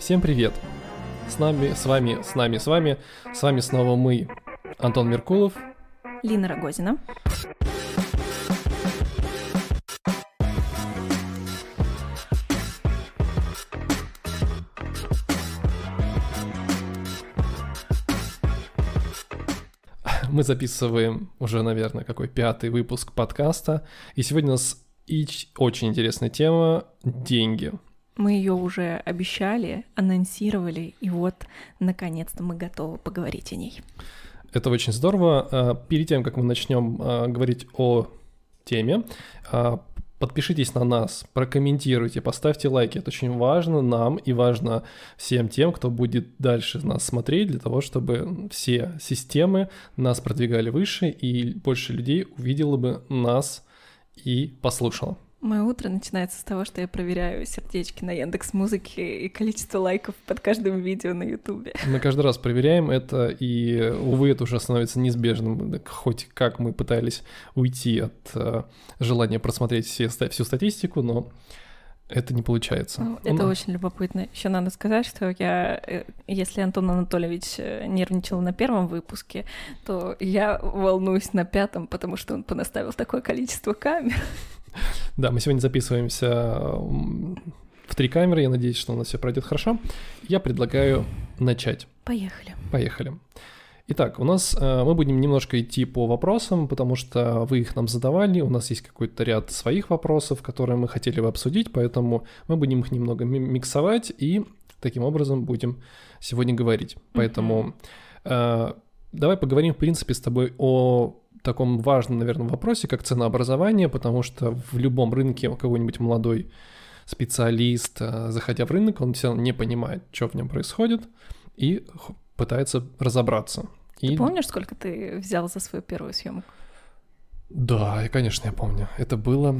Всем привет! С нами, с вами, с нами, с вами, с вами снова мы, Антон Меркулов, Лина Рогозина. Мы записываем уже, наверное, какой пятый выпуск подкаста, и сегодня у нас очень интересная тема — деньги. Мы ее уже обещали, анонсировали, и вот, наконец-то, мы готовы поговорить о ней. Это очень здорово. А, перед тем, как мы начнем а, говорить о теме, а, подпишитесь на нас, прокомментируйте, поставьте лайки. Это очень важно нам и важно всем тем, кто будет дальше нас смотреть, для того, чтобы все системы нас продвигали выше и больше людей увидело бы нас и послушало. Мое утро начинается с того, что я проверяю сердечки на Яндекс Музыке и количество лайков под каждым видео на Ютубе. Мы каждый раз проверяем это, и, увы, это уже становится неизбежным. Хоть как мы пытались уйти от э, желания просмотреть все, всю статистику, но это не получается. Ну, это ну, очень любопытно. Еще надо сказать, что я, э, если Антон Анатольевич э, нервничал на первом выпуске, то я волнуюсь на пятом, потому что он понаставил такое количество камер. Да, мы сегодня записываемся в три камеры. Я надеюсь, что у нас все пройдет хорошо. Я предлагаю начать. Поехали. Поехали. Итак, у нас э, мы будем немножко идти по вопросам, потому что вы их нам задавали, у нас есть какой-то ряд своих вопросов, которые мы хотели бы обсудить, поэтому мы будем их немного миксовать и таким образом будем сегодня говорить. Поэтому э, давай поговорим, в принципе, с тобой о таком важном, наверное, вопросе, как ценообразование, потому что в любом рынке у кого-нибудь молодой специалист, э, заходя в рынок, он все не понимает, что в нем происходит, и пытается разобраться. Ты и... помнишь, сколько ты взял за свою первую съемку? Да, конечно, я помню. Это было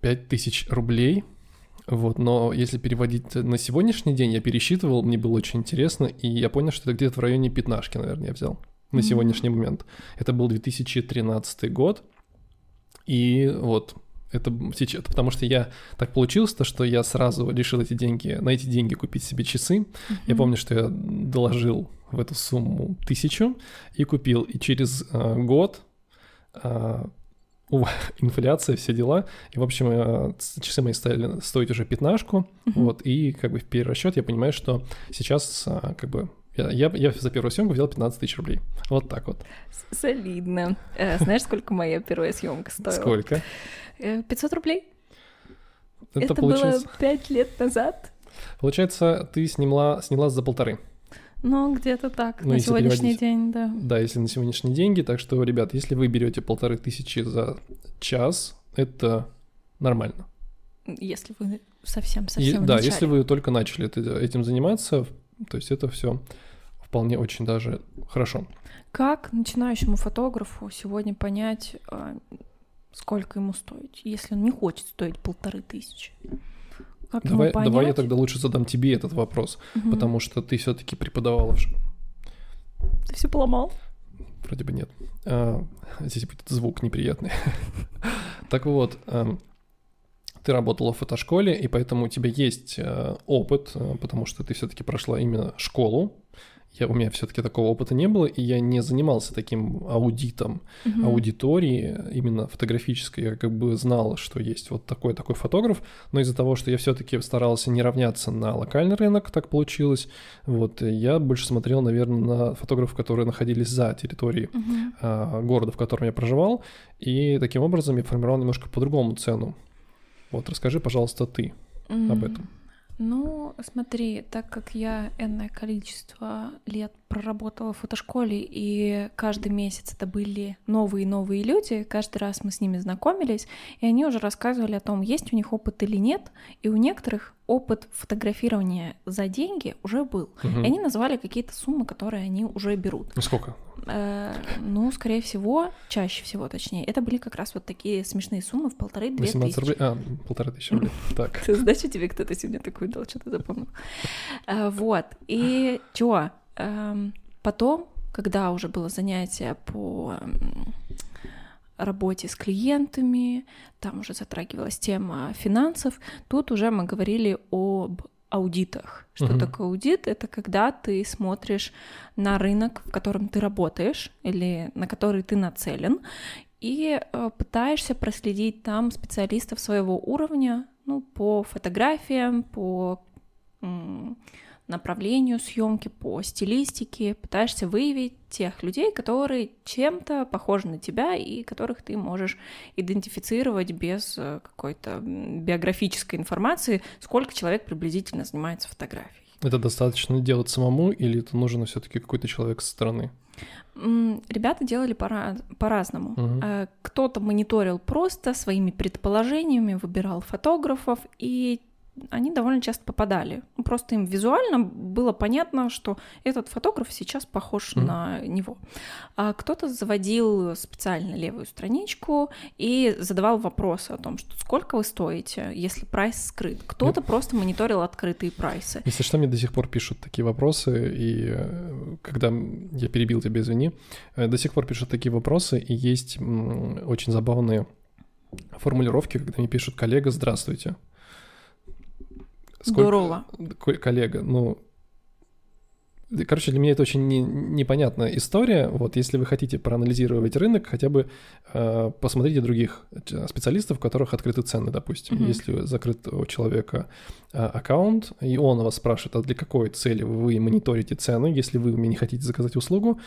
5000 э, рублей. Вот, но если переводить на сегодняшний день, я пересчитывал, мне было очень интересно, и я понял, что это где-то в районе пятнашки, наверное, я взял на сегодняшний момент. Это был 2013 год, и вот это сейчас, потому что я так получилось, то, что я сразу решил эти деньги, на эти деньги купить себе часы. Mm-hmm. Я помню, что я доложил в эту сумму тысячу и купил. И через э, год э, инфляция, все дела. И, в общем, э, часы мои стали стоить уже пятнашку. Mm-hmm. Вот, и как бы в перерасчет я понимаю, что сейчас э, как бы я, я, я за первую съемку взял 15 тысяч рублей. Вот так вот. Солидно. Э, знаешь, сколько моя первая съемка стоила? Сколько? 500 э, рублей. Это, Это получается... было 5 лет назад. Получается, ты сняла, сняла за полторы. Ну, где-то так, ну, на сегодняшний переводить. день, да. Да, если на сегодняшние деньги. Так что, ребят, если вы берете полторы тысячи за час, это нормально. Если вы совсем-совсем Да, если вы только начали этим заниматься, то есть это все вполне очень даже хорошо. Как начинающему фотографу сегодня понять, а, сколько ему стоить, если он не хочет стоить полторы тысячи? Как давай, давай я тогда лучше задам тебе этот вопрос, угу. потому что ты все-таки преподавала в Ты все поломал? Вроде бы нет. А, здесь будет звук неприятный. так вот, а, ты работала в фотошколе, и поэтому у тебя есть э, опыт, э, потому что ты все-таки прошла именно школу. Я, у меня все-таки такого опыта не было, и я не занимался таким аудитом mm-hmm. аудитории, именно фотографической. Я как бы знал, что есть вот такой такой фотограф, но из-за того, что я все-таки старался не равняться на локальный рынок, так получилось. Вот я больше смотрел, наверное, на фотографов, которые находились за территорией mm-hmm. а, города, в котором я проживал, и таким образом я формировал немножко по-другому цену. Вот расскажи, пожалуйста, ты mm-hmm. об этом. Ну, смотри, так как я энное количество лет проработала в фотошколе, и каждый месяц это были новые и новые люди, каждый раз мы с ними знакомились, и они уже рассказывали о том, есть у них опыт или нет, и у некоторых опыт фотографирования за деньги уже был. Угу. И они называли какие-то суммы, которые они уже берут. Ну сколько? Э, ну, скорее всего, чаще всего, точнее, это были как раз вот такие смешные суммы в полторы-две тысячи. рублей? А, полторы тысячи рублей, так. Сдачу тебе кто-то сегодня такую дал, что-то запомнил. Э, вот, и чё, эм, потом, когда уже было занятие по работе с клиентами, там уже затрагивалась тема финансов, тут уже мы говорили об аудитах. Что Мгм. такое аудит? Это когда ты смотришь на рынок, в котором ты работаешь или на который ты нацелен, и э, пытаешься проследить там специалистов своего уровня, ну, по фотографиям, по направлению съемки, по стилистике, пытаешься выявить тех людей, которые чем-то похожи на тебя и которых ты можешь идентифицировать без э, какой-то биографической информации, сколько человек приблизительно занимается фотографией. Это достаточно делать самому, или это нужен все-таки какой-то человек со стороны? Ребята делали пора- по-разному. Э, Кто-то мониторил просто своими предположениями, выбирал фотографов, и они довольно часто попадали. Просто им визуально было понятно, что этот фотограф сейчас похож Мгм. на него. А кто-то заводил специально левую страничку и задавал вопросы о том, что сколько вы стоите, если прайс скрыт. Кто-то просто мониторил открытые прайсы. Если что, мне до сих пор пишут такие вопросы, и э, когда я перебил тебя, извини, э, до сих пор пишут такие вопросы, и есть очень забавные формулировки, когда мне пишут «коллега, здравствуйте». Сколько- Здорово. Ко- Коллега, ну... Короче, для меня это очень не- непонятная история. Вот если вы хотите проанализировать рынок, хотя бы э, посмотрите других э, специалистов, у которых открыты цены, допустим. Мгм. Если закрыт у человека э, аккаунт, и он вас спрашивает, а для какой цели вы мониторите цены, если вы мне не хотите заказать услугу,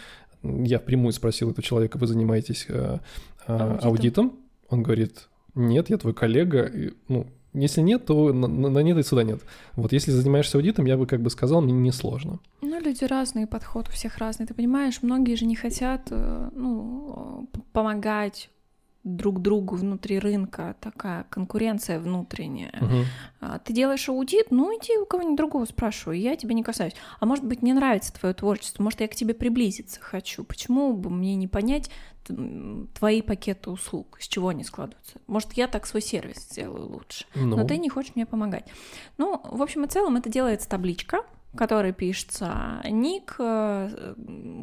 я впрямую спросил этого человека, вы занимаетесь э, э, Аудитом. аудитом? Он говорит, нет, я твой коллега. И, ну, если нет, то на, на- нет и сюда нет. Вот если занимаешься аудитом, я бы как бы сказал, мне несложно. Ну, люди разные, подход у всех разный. Ты понимаешь, многие же не хотят, э, ну, п- помогать друг другу внутри рынка, такая конкуренция внутренняя. А, Ты делаешь аудит, ну иди у кого-нибудь другого спрашивай, я тебя не касаюсь. А может быть, мне нравится твое творчество, может, я к тебе приблизиться хочу. Почему бы мне не понять твои пакеты услуг, с чего они складываются? Может, я так свой сервис сделаю лучше Ну, но ты не хочешь мне помогать. Ну, в общем и целом, это делается табличка, в которой пишется ник, э,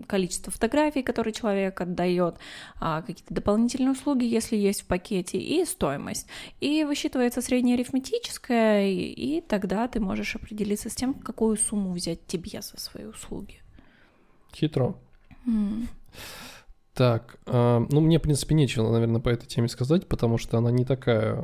количество фотографий, которые человек отдает, а, какие-то дополнительные услуги, если есть в пакете, и стоимость. И высчитывается среднее арифметическое, и, тогда ты можешь определиться с тем, какую сумму взять тебе за свои услуги. хитро. М. Так, а, ну мне, в принципе, нечего, наверное, по этой теме сказать, потому что она не такая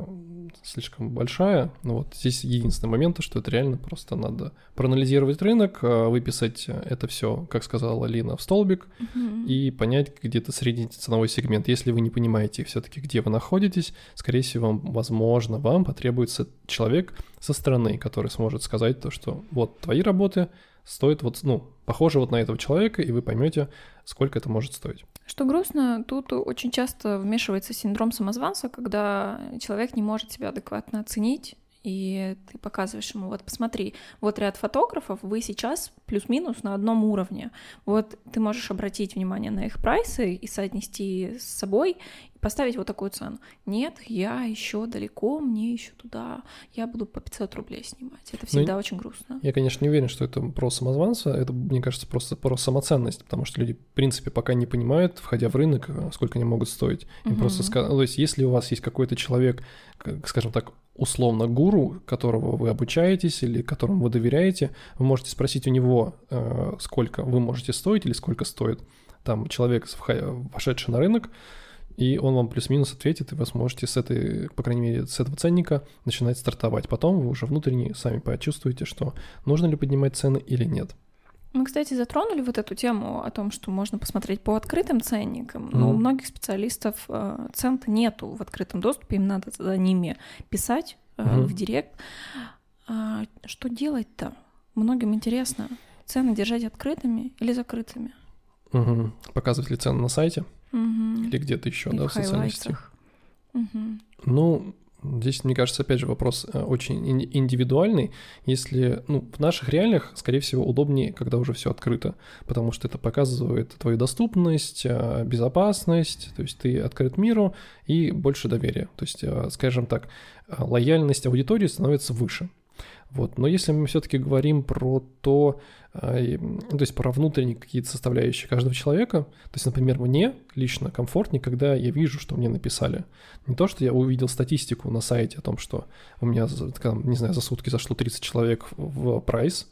слишком большая. Ну вот здесь единственный момент, то, что это реально просто надо проанализировать рынок, а, выписать это все, как сказала Алина, в столбик Мгм. и понять где-то средний ценовой сегмент. Если вы не понимаете все-таки, где вы находитесь, скорее всего, вам, возможно, вам потребуется человек со стороны, который сможет сказать то, что вот твои работы стоят вот, ну, похожи вот на этого человека, и вы поймете, сколько это может стоить. Что грустно, тут очень часто вмешивается синдром самозванца, когда человек не может себя адекватно оценить, и ты показываешь ему, вот посмотри, вот ряд фотографов, вы сейчас плюс-минус на одном уровне. Вот ты можешь обратить внимание на их прайсы и соотнести с собой и поставить вот такую цену. Нет, я еще далеко, мне еще туда, я буду по 500 рублей снимать. Это всегда очень грустно. Я, конечно, не уверен, что это про самозванца, это, мне кажется, просто про самоценность, потому что люди, в принципе, пока не понимают, входя в рынок, сколько они могут стоить. Им Мгм. просто ска- То есть, если у вас есть какой-то человек, скажем так, условно гуру, которого вы обучаетесь или которому вы доверяете, вы можете спросить у него, э, сколько вы можете стоить или сколько стоит там человек, вошедший на рынок, и он вам плюс-минус ответит, и вы сможете с этой, по крайней мере, с этого ценника начинать стартовать. Потом вы уже внутренне сами почувствуете, что нужно ли поднимать цены или нет. Мы, кстати, затронули вот эту тему о том, что можно посмотреть по открытым ценникам, но у Мгм. многих специалистов э, цен-то нету в открытом доступе, им надо за ними писать э, Мгм. в директ. А что делать-то? Многим интересно, цены держать открытыми или закрытыми? Мгм. Показывать ли цены на сайте Мгм. или где-то еще, да, в социальных сетях? Мгм. Ну, здесь, мне кажется, опять же вопрос э, очень ин- индивидуальный. Если, ну, в наших реалиях, скорее всего, удобнее, когда уже все открыто, потому что это показывает твою доступность, э, безопасность, то есть ты открыт миру и больше доверия. То есть, э, скажем так, лояльность аудитории становится выше. Вот. Но если мы все-таки говорим про то, э, то есть про внутренние какие-то составляющие каждого человека, то есть, например, мне лично комфортнее, когда я вижу, что мне написали. Не то, что я увидел статистику на сайте о том, что у меня, не знаю, за сутки зашло 30 человек в прайс,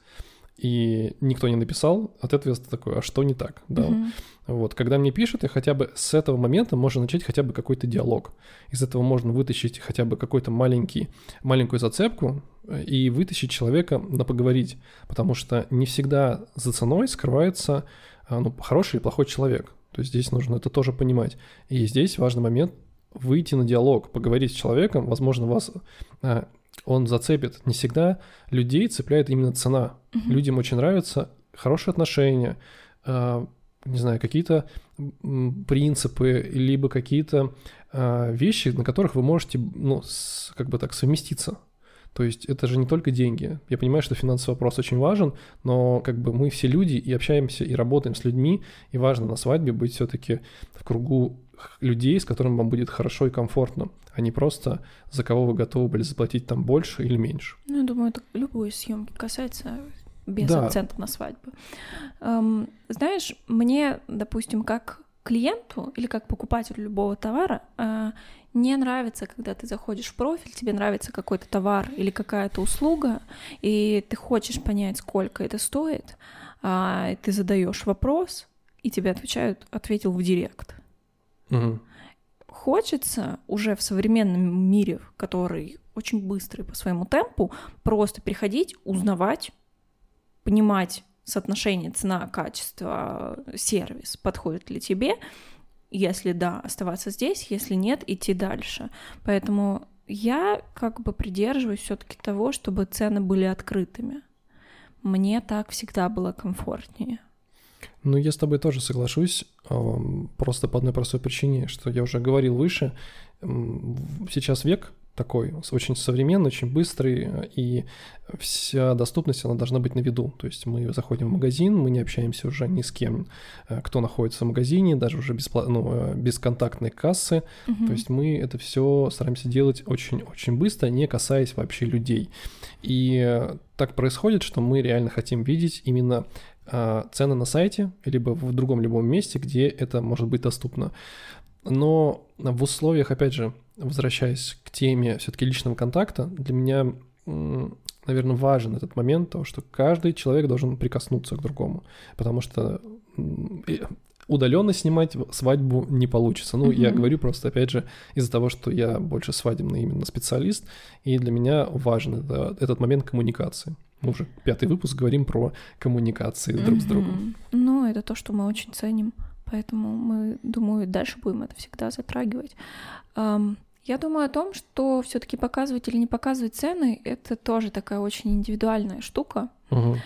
и никто не написал, от этого я такой, а что не так? Да. Uh-huh. Вот, когда мне пишут, и хотя бы с этого момента можно начать хотя бы какой-то диалог. Из этого можно вытащить хотя бы какой-то маленький, маленькую зацепку э, и вытащить человека на поговорить, потому что не всегда за ценой скрывается э, ну, хороший и плохой человек. То есть здесь нужно это тоже понимать. И здесь важный момент выйти на диалог, поговорить с человеком, возможно, вас э, он зацепит. Не всегда людей цепляет именно цена. Угу. Людям очень нравятся хорошие отношения, э, не знаю, какие-то принципы, либо какие-то э, вещи, на которых вы можете, ну, с, как бы так, совместиться. То есть это же не только деньги. Я понимаю, что финансовый вопрос очень важен, но как бы мы все люди и общаемся, и работаем с людьми, и важно на свадьбе быть все-таки в кругу людей, с которыми вам будет хорошо и комфортно, а не просто за кого вы готовы были заплатить там больше или меньше. Ну, я думаю, это любой съемки касается без да. акцента на свадьбу. Эм, знаешь, мне, допустим, как клиенту или как покупателю любого товара э, не нравится, когда ты заходишь в профиль, тебе нравится какой-то товар или какая-то услуга, и ты хочешь понять, сколько это стоит, а ты задаешь вопрос, и тебе отвечают, ответил в директ. Угу. Хочется уже в современном мире, который очень быстрый по своему темпу, просто приходить, узнавать, понимать соотношение цена, качество, сервис подходит ли тебе, если да, оставаться здесь, если нет, идти дальше. Поэтому я как бы придерживаюсь все-таки того, чтобы цены были открытыми. Мне так всегда было комфортнее. Ну, я с тобой тоже соглашусь, просто по одной простой причине, что я уже говорил выше, сейчас век такой очень современный, очень быстрый, и вся доступность, она должна быть на виду. То есть мы заходим в магазин, мы не общаемся уже ни с кем, э, кто находится в магазине, даже уже беспла- ну, э, бесконтактной кассы. Угу. То есть мы это все стараемся делать очень-очень быстро, не касаясь вообще людей. И так происходит, что мы реально хотим видеть именно цены на сайте, либо в другом любом месте, где это может быть доступно. Но в условиях, опять же, возвращаясь к теме все-таки личного контакта, для меня, наверное, важен этот момент, того, что каждый человек должен прикоснуться к другому, потому что удаленно снимать свадьбу не получится. Ну, mm-hmm. я говорю просто, опять же, из-за того, что я больше свадебный именно специалист, и для меня важен это, этот момент коммуникации. Мы уже пятый выпуск говорим про коммуникации mm-hmm. друг с другом. Ну, это то, что мы очень ценим, поэтому мы, думаю, дальше будем это всегда затрагивать. Я думаю о том, что все-таки показывать или не показывать цены это тоже такая очень индивидуальная штука. Угу.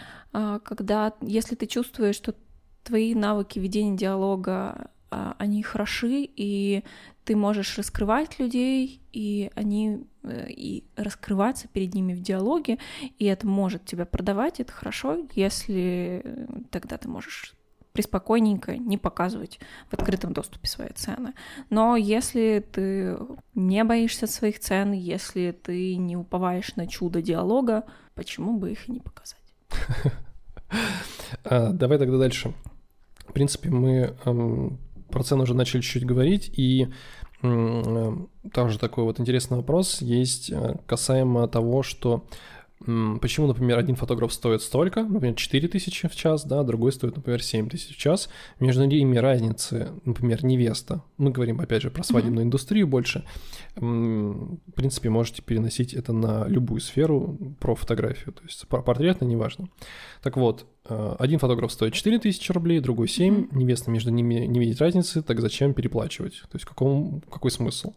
Когда, если ты чувствуешь, что твои навыки ведения диалога, а, они хороши, и ты можешь раскрывать людей, и они и раскрываться перед ними в диалоге, и это может тебя продавать, это хорошо, если э, тогда ты можешь приспокойненько не показывать в открытом доступе свои цены. Но если ты не боишься своих цен, если ты не уповаешь на чудо диалога, почему бы их и не показать? А, давай тогда дальше. В принципе, мы про цены уже начали чуть-чуть говорить, и также такой вот интересный вопрос есть э, касаемо того, что Почему, например, один фотограф стоит столько, например, 4 тысячи в час, да, другой стоит, например, 7 тысяч в час. Между ними разницы, например, невеста. Мы говорим, опять же, про свадебную mm-hmm. индустрию больше. В принципе, можете переносить это на любую сферу про фотографию. То есть портретно, неважно. Так вот, э, один фотограф стоит 4 тысячи рублей, другой 7. Mm-hmm. Невеста между ними не видит разницы, так зачем переплачивать? То есть какому, какой смысл?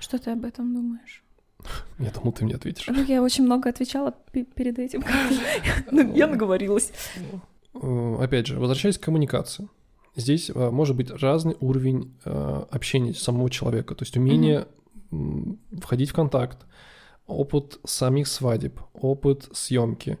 Что ты об этом думаешь? Я думал, ты мне ответишь. Ну, я очень много отвечала перед этим. Ну, я наговорилась. Э, опять же, возвращаясь к коммуникации. Здесь э, может быть разный уровень э, общения самого человека, то есть умение входить в контакт, опыт самих свадеб, опыт съемки.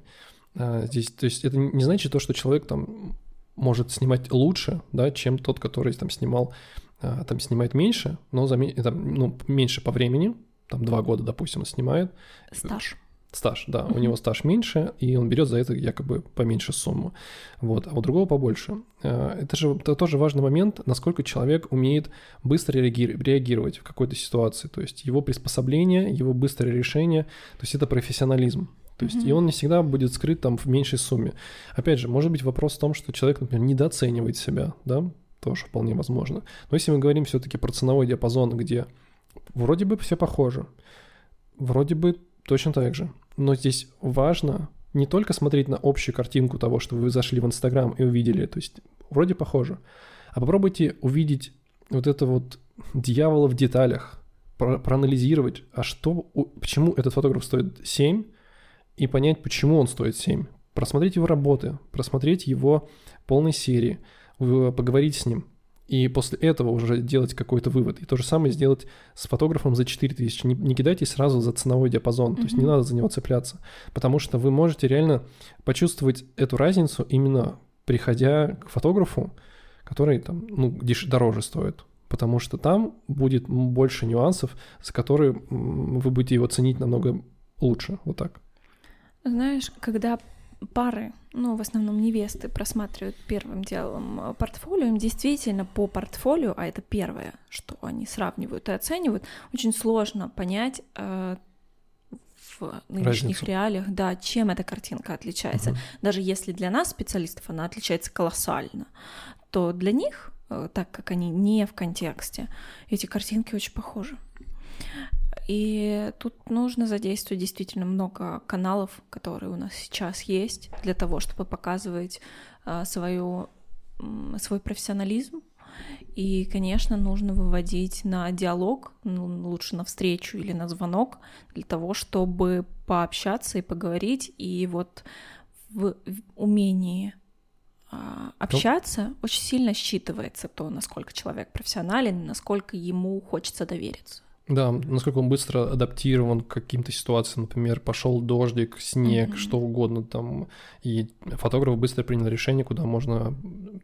Здесь, то есть это не значит то, что человек там может снимать лучше, да, чем тот, который там снимал, там снимает меньше, но там, ну, меньше по времени, там два года, допустим, снимает. Стаж. Стаж, да, у него стаж меньше, и он берет за это якобы поменьше сумму. Вот, а у другого побольше. Э, это же это тоже важный момент, насколько человек умеет быстро реагировать в какой-то ситуации. То есть его приспособление, его быстрое решение, то есть это профессионализм. То есть, mm-hmm. и он не всегда будет скрыт там в меньшей сумме. Опять же, может быть вопрос в том, что человек, например, недооценивает себя, да, тоже вполне возможно. Но если мы говорим все-таки про ценовой диапазон, где вроде бы все похоже, вроде бы точно так же, но здесь важно не только смотреть на общую картинку того, что вы зашли в Инстаграм и увидели, то есть вроде похоже, а попробуйте увидеть вот это вот дьявола в деталях, про- проанализировать, а что, почему этот фотограф стоит 7, и понять, почему он стоит 7. Просмотреть его работы, просмотреть его полной серии, поговорить с ним. И после этого уже делать какой-то вывод. И то же самое сделать с фотографом за 4000. Не, не кидайтесь сразу за ценовой диапазон, mm-hmm. то есть не надо за него цепляться. Потому что вы можете реально почувствовать эту разницу именно приходя к фотографу, который там, ну, деш- дороже стоит. Потому что там будет больше нюансов, за которые вы будете его ценить намного лучше. Вот так. Знаешь, когда пары, ну, в основном невесты, просматривают первым делом э, портфолио, им действительно по портфолио, а это первое, что они сравнивают и оценивают, очень сложно понять э, в нынешних Разницу. реалиях, да, чем эта картинка отличается. Угу. Даже если для нас, специалистов, она отличается колоссально, то для них, э, так как они не в контексте, эти картинки очень похожи. И тут нужно задействовать действительно много каналов, которые у нас сейчас есть, для того, чтобы показывать а, свою, свой профессионализм. И, конечно, нужно выводить на диалог, ну, лучше на встречу или на звонок, для того, чтобы пообщаться и поговорить. И вот в, в умении а, общаться очень сильно считывается то, насколько человек профессионален, насколько ему хочется довериться. Да, насколько он быстро адаптирован к каким-то ситуациям, например, пошел дождик, снег, mm-hmm. что угодно там, и фотограф быстро принял решение, куда можно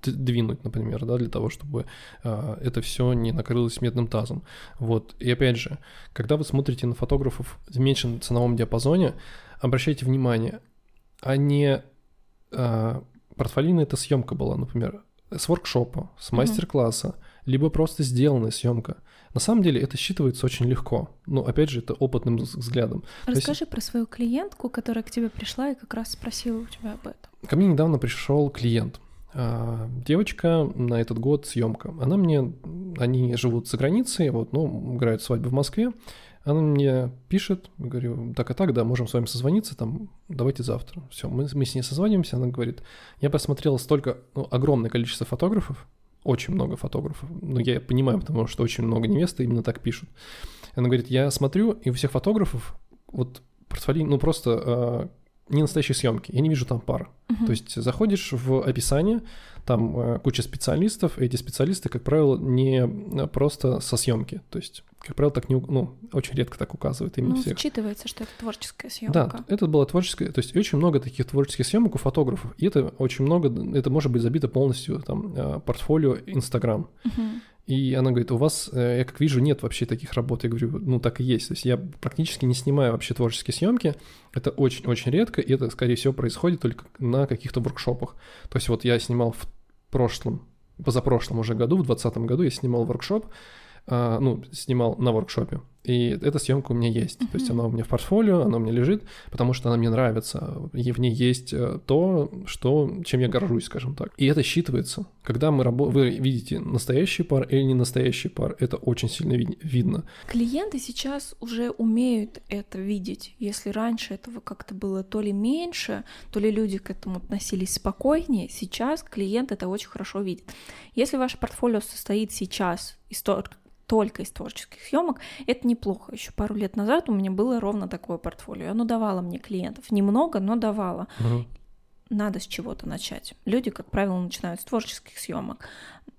двинуть, например, да, для того, чтобы э, это все не накрылось медным тазом. Вот, и опять же, когда вы смотрите на фотографов в меньшем ценовом диапазоне, обращайте внимание, а не э, портфолийная эта съемка была, например, с воркшопа, с мастер-класса, mm-hmm. либо просто сделанная съемка. На самом деле это считывается очень легко. Но опять же, это опытным взглядом. Расскажи есть... про свою клиентку, которая к тебе пришла и как раз спросила у тебя об этом. Ко мне недавно пришел клиент. А, девочка на этот год съемка. Она мне, они живут за границей, вот, ну, играют свадьбу в Москве. Она мне пишет, говорю, так и так, да, можем с вами созвониться, там, давайте завтра. Все, мы, мы с ней созваниваемся, она говорит, я посмотрела столько, ну, огромное количество фотографов, очень много фотографов. Ну, я понимаю, потому что очень много невест именно так пишут. Она говорит, я смотрю, и у всех фотографов вот портфолио, ну, просто э, не настоящие съемки. Я не вижу там пар. Uh-huh. То есть заходишь в описание, там э, куча специалистов, и эти специалисты, как правило, не просто со съемки. То есть, как правило, так не, ну, очень редко так указывают именно ну, всех. считывается, что это творческая съемка. Да, это была творческая, то есть очень много таких творческих съемок у фотографов, и это очень много, это может быть забито полностью там э, портфолио Инстаграм. Uh-huh. И она говорит, у вас, э, я как вижу, нет вообще таких работ. Я говорю, ну так и есть. То есть я практически не снимаю вообще творческие съемки. Это очень-очень редко, и это, скорее всего, происходит только на каких-то воркшопах. То есть вот я снимал в прошлом, позапрошлом уже году, в 2020 году я снимал воркшоп, а, ну, снимал на воркшопе. И эта съемка у меня есть. Uh-huh. То есть она у меня в портфолио, она у меня лежит, потому что она мне нравится. И в ней есть э, то, что, чем я горжусь, скажем так. И это считывается. Когда мы рабо- вы видите настоящий пар или не настоящий пар, это очень сильно ви- видно. Клиенты сейчас уже умеют это видеть. Если раньше этого как-то было то ли меньше, то ли люди к этому относились спокойнее, сейчас клиент это очень хорошо видит. Если ваше портфолио состоит сейчас из только из творческих съемок, это неплохо. Еще пару лет назад у меня было ровно такое портфолио. Оно давало мне клиентов. Немного, но давало. Угу. Надо с чего-то начать. Люди, как правило, начинают с творческих съемок.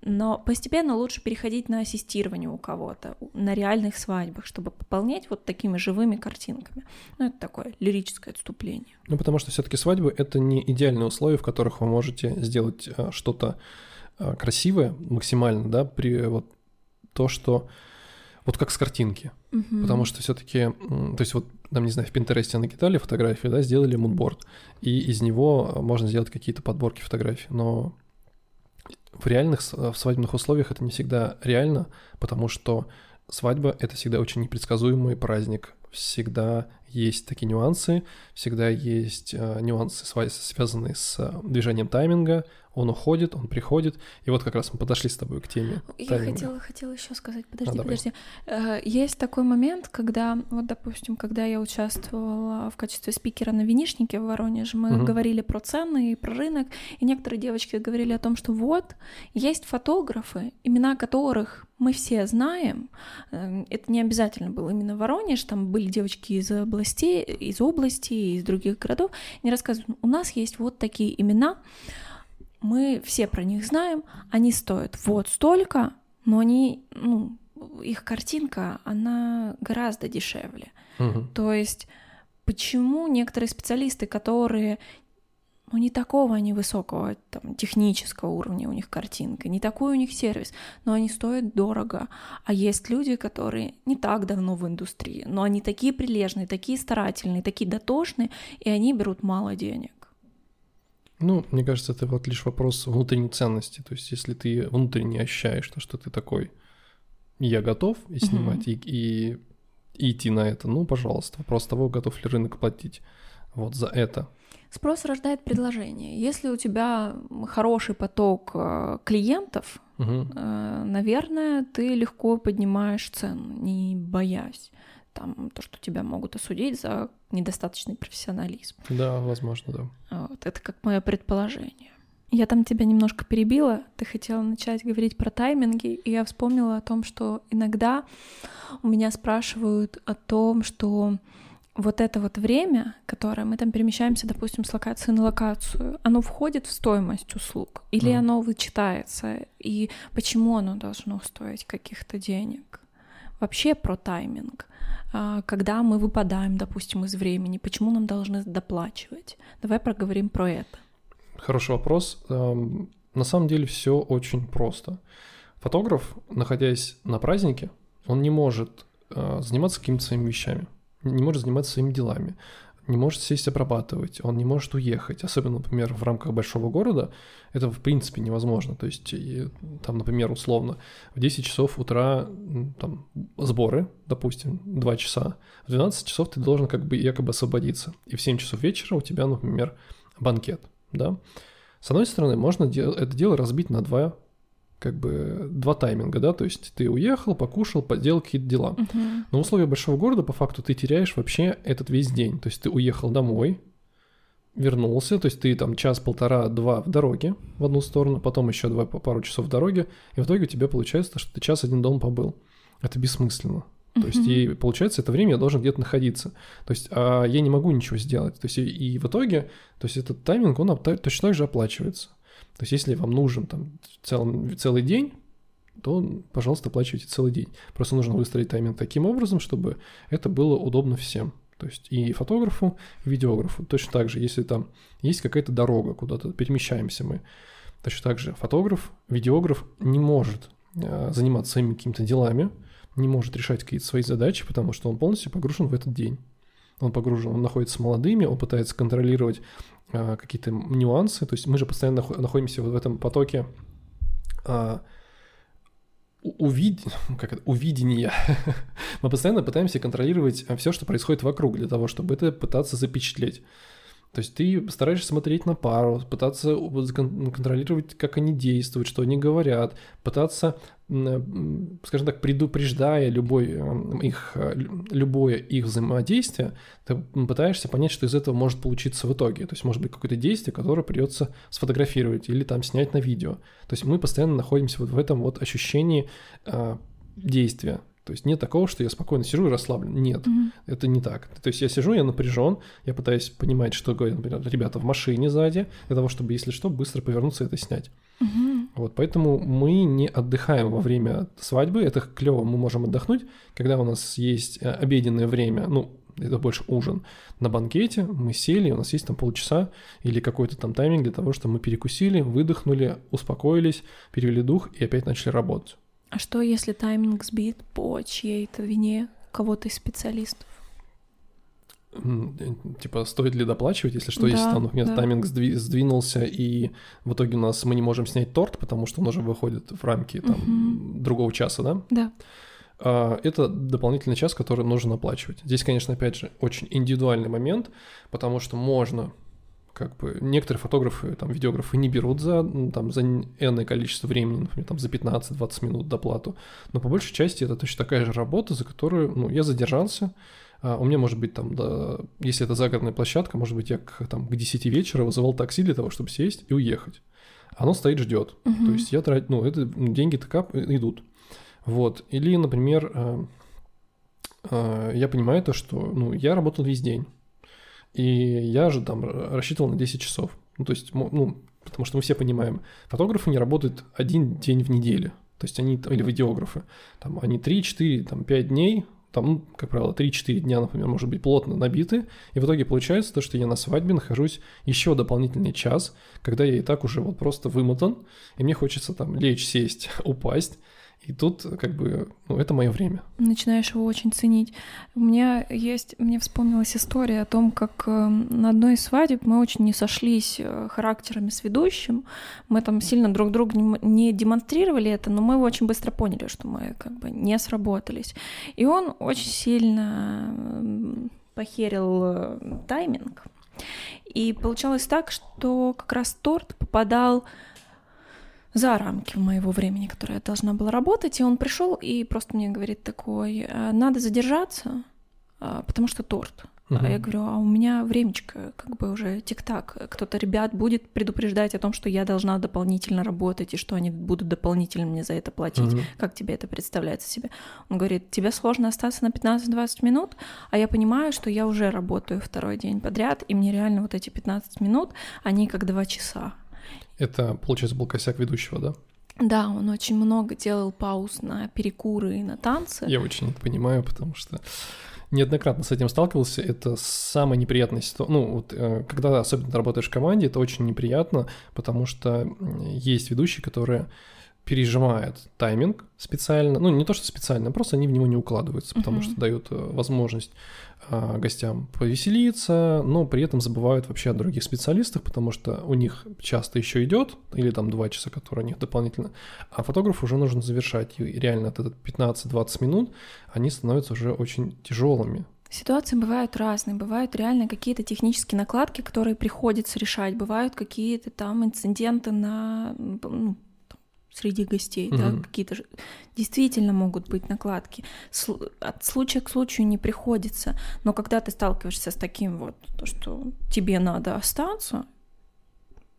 Но постепенно лучше переходить на ассистирование у кого-то, на реальных свадьбах, чтобы пополнять вот такими живыми картинками. Ну, это такое лирическое отступление. Ну, потому что все-таки свадьбы это не идеальные условия, в которых вы можете сделать э, что-то э, красивое максимально, да, при вот то, что Вот как с картинки. Мгм. Потому что все-таки, то есть вот, там, не знаю, в Пинтересте накидали фотографии, да, сделали мудборд, и из него можно сделать какие-то подборки фотографий, но в реальных с- в свадебных условиях это не всегда реально, потому что свадьба — это всегда очень непредсказуемый праздник. Всегда есть такие нюансы, всегда есть э, нюансы, связанные с э, движением тайминга. Он уходит, он приходит. И вот как раз мы подошли с тобой к теме Я тайминга. хотела, хотела еще сказать, подожди, А, давай. подожди. Э, Есть такой момент, когда, вот, допустим, когда я участвовала в качестве спикера на винишнике в Воронеже, мы Мгм. говорили про цены и про рынок, и некоторые девочки говорили о том, что вот, есть фотографы, имена которых мы все знаем. Э, Это не обязательно был именно Воронеж, там были девочки из областей, из области, из других городов. Они рассказывают, у нас есть вот такие имена, мы все про них знаем, они стоят вот столько, но они, ну, их картинка, она гораздо дешевле. Мгм. То есть почему некоторые специалисты, которые ну, не такого они высокого там, технического уровня у них картинка, не такой у них сервис, но они стоят дорого. А есть люди, которые не так давно в индустрии, но они такие прилежные, такие старательные, такие дотошные, и они берут мало денег. Ну, мне кажется, это вот лишь вопрос внутренней ценности. То есть, если ты внутренне ощущаешь то, что ты такой, я готов и снимать, и, и- и идти на это, ну, пожалуйста. Вопрос того, готов ли рынок платить вот за это. Спрос рождает предложение. Если у тебя хороший поток э, клиентов, э, наверное, ты легко поднимаешь цену, не боясь там то, что тебя могут осудить за недостаточный профессионализм. Да, возможно, да. Вот, это как мое предположение. Я там тебя немножко перебила, ты хотела начать говорить про тайминги, и я вспомнила о том, что иногда у меня спрашивают о том, что вот это вот время, которое мы там перемещаемся, допустим, с локации на локацию, оно входит в стоимость услуг или Мгм. оно вычитается, и почему оно должно стоить каких-то денег? Вообще про тайминг. А, Когда мы выпадаем, допустим, из времени, почему нам должны доплачивать? Давай проговорим про это. Хороший вопрос. Эм, На самом деле все очень просто. Фотограф, находясь на празднике, он не может э, заниматься какими-то своими вещами, не может заниматься своими делами, не может сесть обрабатывать, он не может уехать. Особенно, например, в рамках большого города это в принципе невозможно. То есть, и, там, например, условно, в 10 часов утра там, сборы, допустим, 2 часа, в 12 часов ты должен как бы якобы освободиться. И в 7 часов вечера у тебя, например, банкет, да. С одной стороны, можно это дело разбить на два, как бы, два тайминга, да, то есть ты уехал, покушал, поделал какие-то дела. Но в условиях большого города, по факту, ты теряешь вообще этот весь день. То есть ты уехал домой, вернулся, то есть ты там час-полтора-два в дороге в одну сторону, потом еще два, пару часов в дороге, и в итоге у тебя получается, что ты час один дома побыл. Это бессмысленно. То есть, и получается, это время я должен где-то находиться. То есть, а я не могу ничего сделать. То есть, и, и в итоге, то есть, этот тайминг, он точно так же оплачивается. То есть, если вам нужен там цел- целый день, то, пожалуйста, оплачивайте целый день. Просто нужно выстроить тайминг таким образом, чтобы это было удобно всем. То есть и фотографу, и видеографу. Точно так же, если там есть какая-то дорога, куда-то перемещаемся мы, точно так же фотограф, видеограф не может э, заниматься своими какими-то делами, не может решать какие-то свои задачи, потому что он полностью погружен в этот день. Он погружен, он находится с молодыми, он пытается контролировать какие-то нюансы. То есть мы же постоянно нахо- находимся вот в этом потоке а, увид... как это? увидения. мы постоянно пытаемся контролировать все, что происходит вокруг, для того, чтобы это пытаться запечатлеть. То есть ты стараешься смотреть на пару, пытаться у- кон- контролировать, как они действуют, что они говорят, пытаться, м, скажем так, предупреждая любой м, их, э, лю- любое их взаимодействие, ты пытаешься понять, что из этого может получиться в итоге. То есть может быть какое-то действие, которое придется сфотографировать или там снять на видео. То есть мы постоянно находимся вот в этом вот ощущении а, действия. То есть нет такого, что я спокойно сижу и расслаблен. Нет, Мгм. это не так. То есть я сижу, я напряжен, я пытаюсь понимать, что говорят, например, ребята в машине сзади, для того, чтобы, если что, быстро повернуться и это снять. Мгм. Вот, поэтому мы не отдыхаем во время свадьбы. Это клево, мы можем отдохнуть, когда у нас есть э, обеденное время, ну, это больше ужин. На банкете мы сели, у нас есть там полчаса или какой-то там тайминг для того, чтобы мы перекусили, выдохнули, успокоились, перевели дух и опять начали работать. А что, если тайминг сбит по чьей-то вине кого-то из специалистов? Э, Типа, стоит ли доплачивать, если что, Да, если там, например, да. тайминг сдви- сдвинулся, и в итоге у нас мы не можем снять торт, потому что он уже выходит в рамки там, Мгм. другого часа, да? Да. А, Это дополнительный час, который нужно оплачивать. Здесь, конечно, опять же, очень индивидуальный момент, потому что можно как бы некоторые фотографы, там, видеографы не берут за, ну, там, за энное количество времени, например, там, за 15-20 минут доплату, но по большей части это точно такая же работа, за которую, ну, я задержался, а, у меня, может быть, там, да, если это загородная площадка, может быть, я к, там, к 10 вечера вызывал такси для того, чтобы сесть и уехать. Оно стоит, ждет. Мгм. То есть я трачу, ну, это ну, деньги так идут. Вот. Или, например, э, э, я понимаю то, что, ну, я работал весь день, и я же там рассчитывал на 10 часов. Ну, то есть, ну, потому что мы все понимаем, фотографы не работают один день в неделю. То есть они, или видеографы, там они 3-4, там 5 дней, там, ну, как правило, 3-4 дня, например, может быть плотно набиты, и в итоге получается то, что я на свадьбе нахожусь еще дополнительный час, когда я и так уже вот просто вымотан, и мне хочется там лечь, сесть, упасть, и тут как бы, ну, это мое время. Начинаешь его очень ценить. У меня есть, мне вспомнилась история о том, как э, на одной из свадеб мы очень не сошлись э, характерами с ведущим. Мы там сильно друг другу не демонстрировали это, но мы очень быстро поняли, что мы как бы не сработались. И он очень сильно м, похерил э, тайминг. И получалось так, что как раз торт попадал за рамки моего времени, которое я должна была работать, и он пришел и просто мне говорит такой, «А, надо задержаться, а, потому что торт. А Мгм. я говорю, а у меня времечко как бы уже тик-так. Кто-то ребят будет предупреждать о том, что я должна дополнительно работать, и что они будут дополнительно мне за это платить. Мгм. Как тебе это представляется себе? Он говорит, тебе сложно остаться на 15-20 минут, а я понимаю, что я уже работаю второй день подряд, и мне реально вот эти 15 минут, они как два часа. Это, получается, был косяк ведущего, да? Да, он очень много делал пауз на перекуры и на танцы. Я очень это понимаю, потому что неоднократно с этим сталкивался. Это самая неприятная ситуация. Ну, вот, э, когда особенно ты работаешь в команде, это очень неприятно, потому что есть ведущие, которые пережимают тайминг специально, ну не то что специально, просто они в него не укладываются, потому Мгм. что дают э, возможность гостям повеселиться, но при этом забывают вообще о других специалистах, потому что у них часто еще идет, или там два часа, которые у них дополнительно, а фотографу уже нужно завершать, и реально от этот 15-20 минут они становятся уже очень тяжелыми. Ситуации бывают разные, бывают реально какие-то технические накладки, которые приходится решать, бывают какие-то там инциденты на ну, среди гостей, да, Мгм. какие-то действительно могут быть накладки. Слу- От случая к случаю не приходится, но когда ты сталкиваешься с таким вот, то, что тебе надо остаться,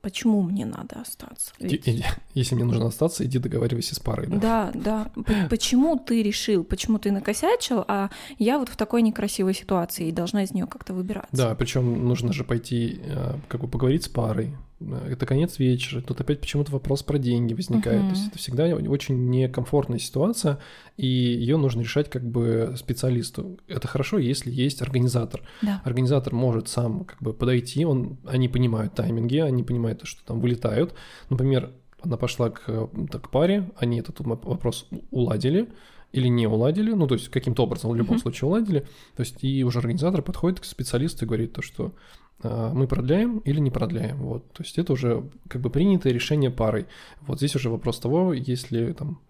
почему мне надо остаться? Ведь- если мне нужно остаться, иди договаривайся с парой. Да? Да, да. Почему ты решил, почему ты накосячил, а я вот в такой некрасивой ситуации и должна из нее как-то выбираться? Да, причем нужно же пойти, э, как бы поговорить с парой. Это конец вечера. Тут опять почему-то вопрос про деньги возникает. То есть это всегда очень некомфортная ситуация, и ее нужно решать как бы специалисту. Это хорошо, если есть организатор. Да. Организатор может сам как бы подойти, он, они понимают тайминги, они понимают, что там вылетают. Например, она пошла к, к паре, они этот вопрос уладили или не уладили, ну, то есть каким-то образом в любом Мгм. случае уладили, то есть и уже организатор подходит к специалисту и говорит то, что мы продляем или не продляем, вот, то есть это уже как бы принятое решение парой. Вот здесь уже вопрос того, если там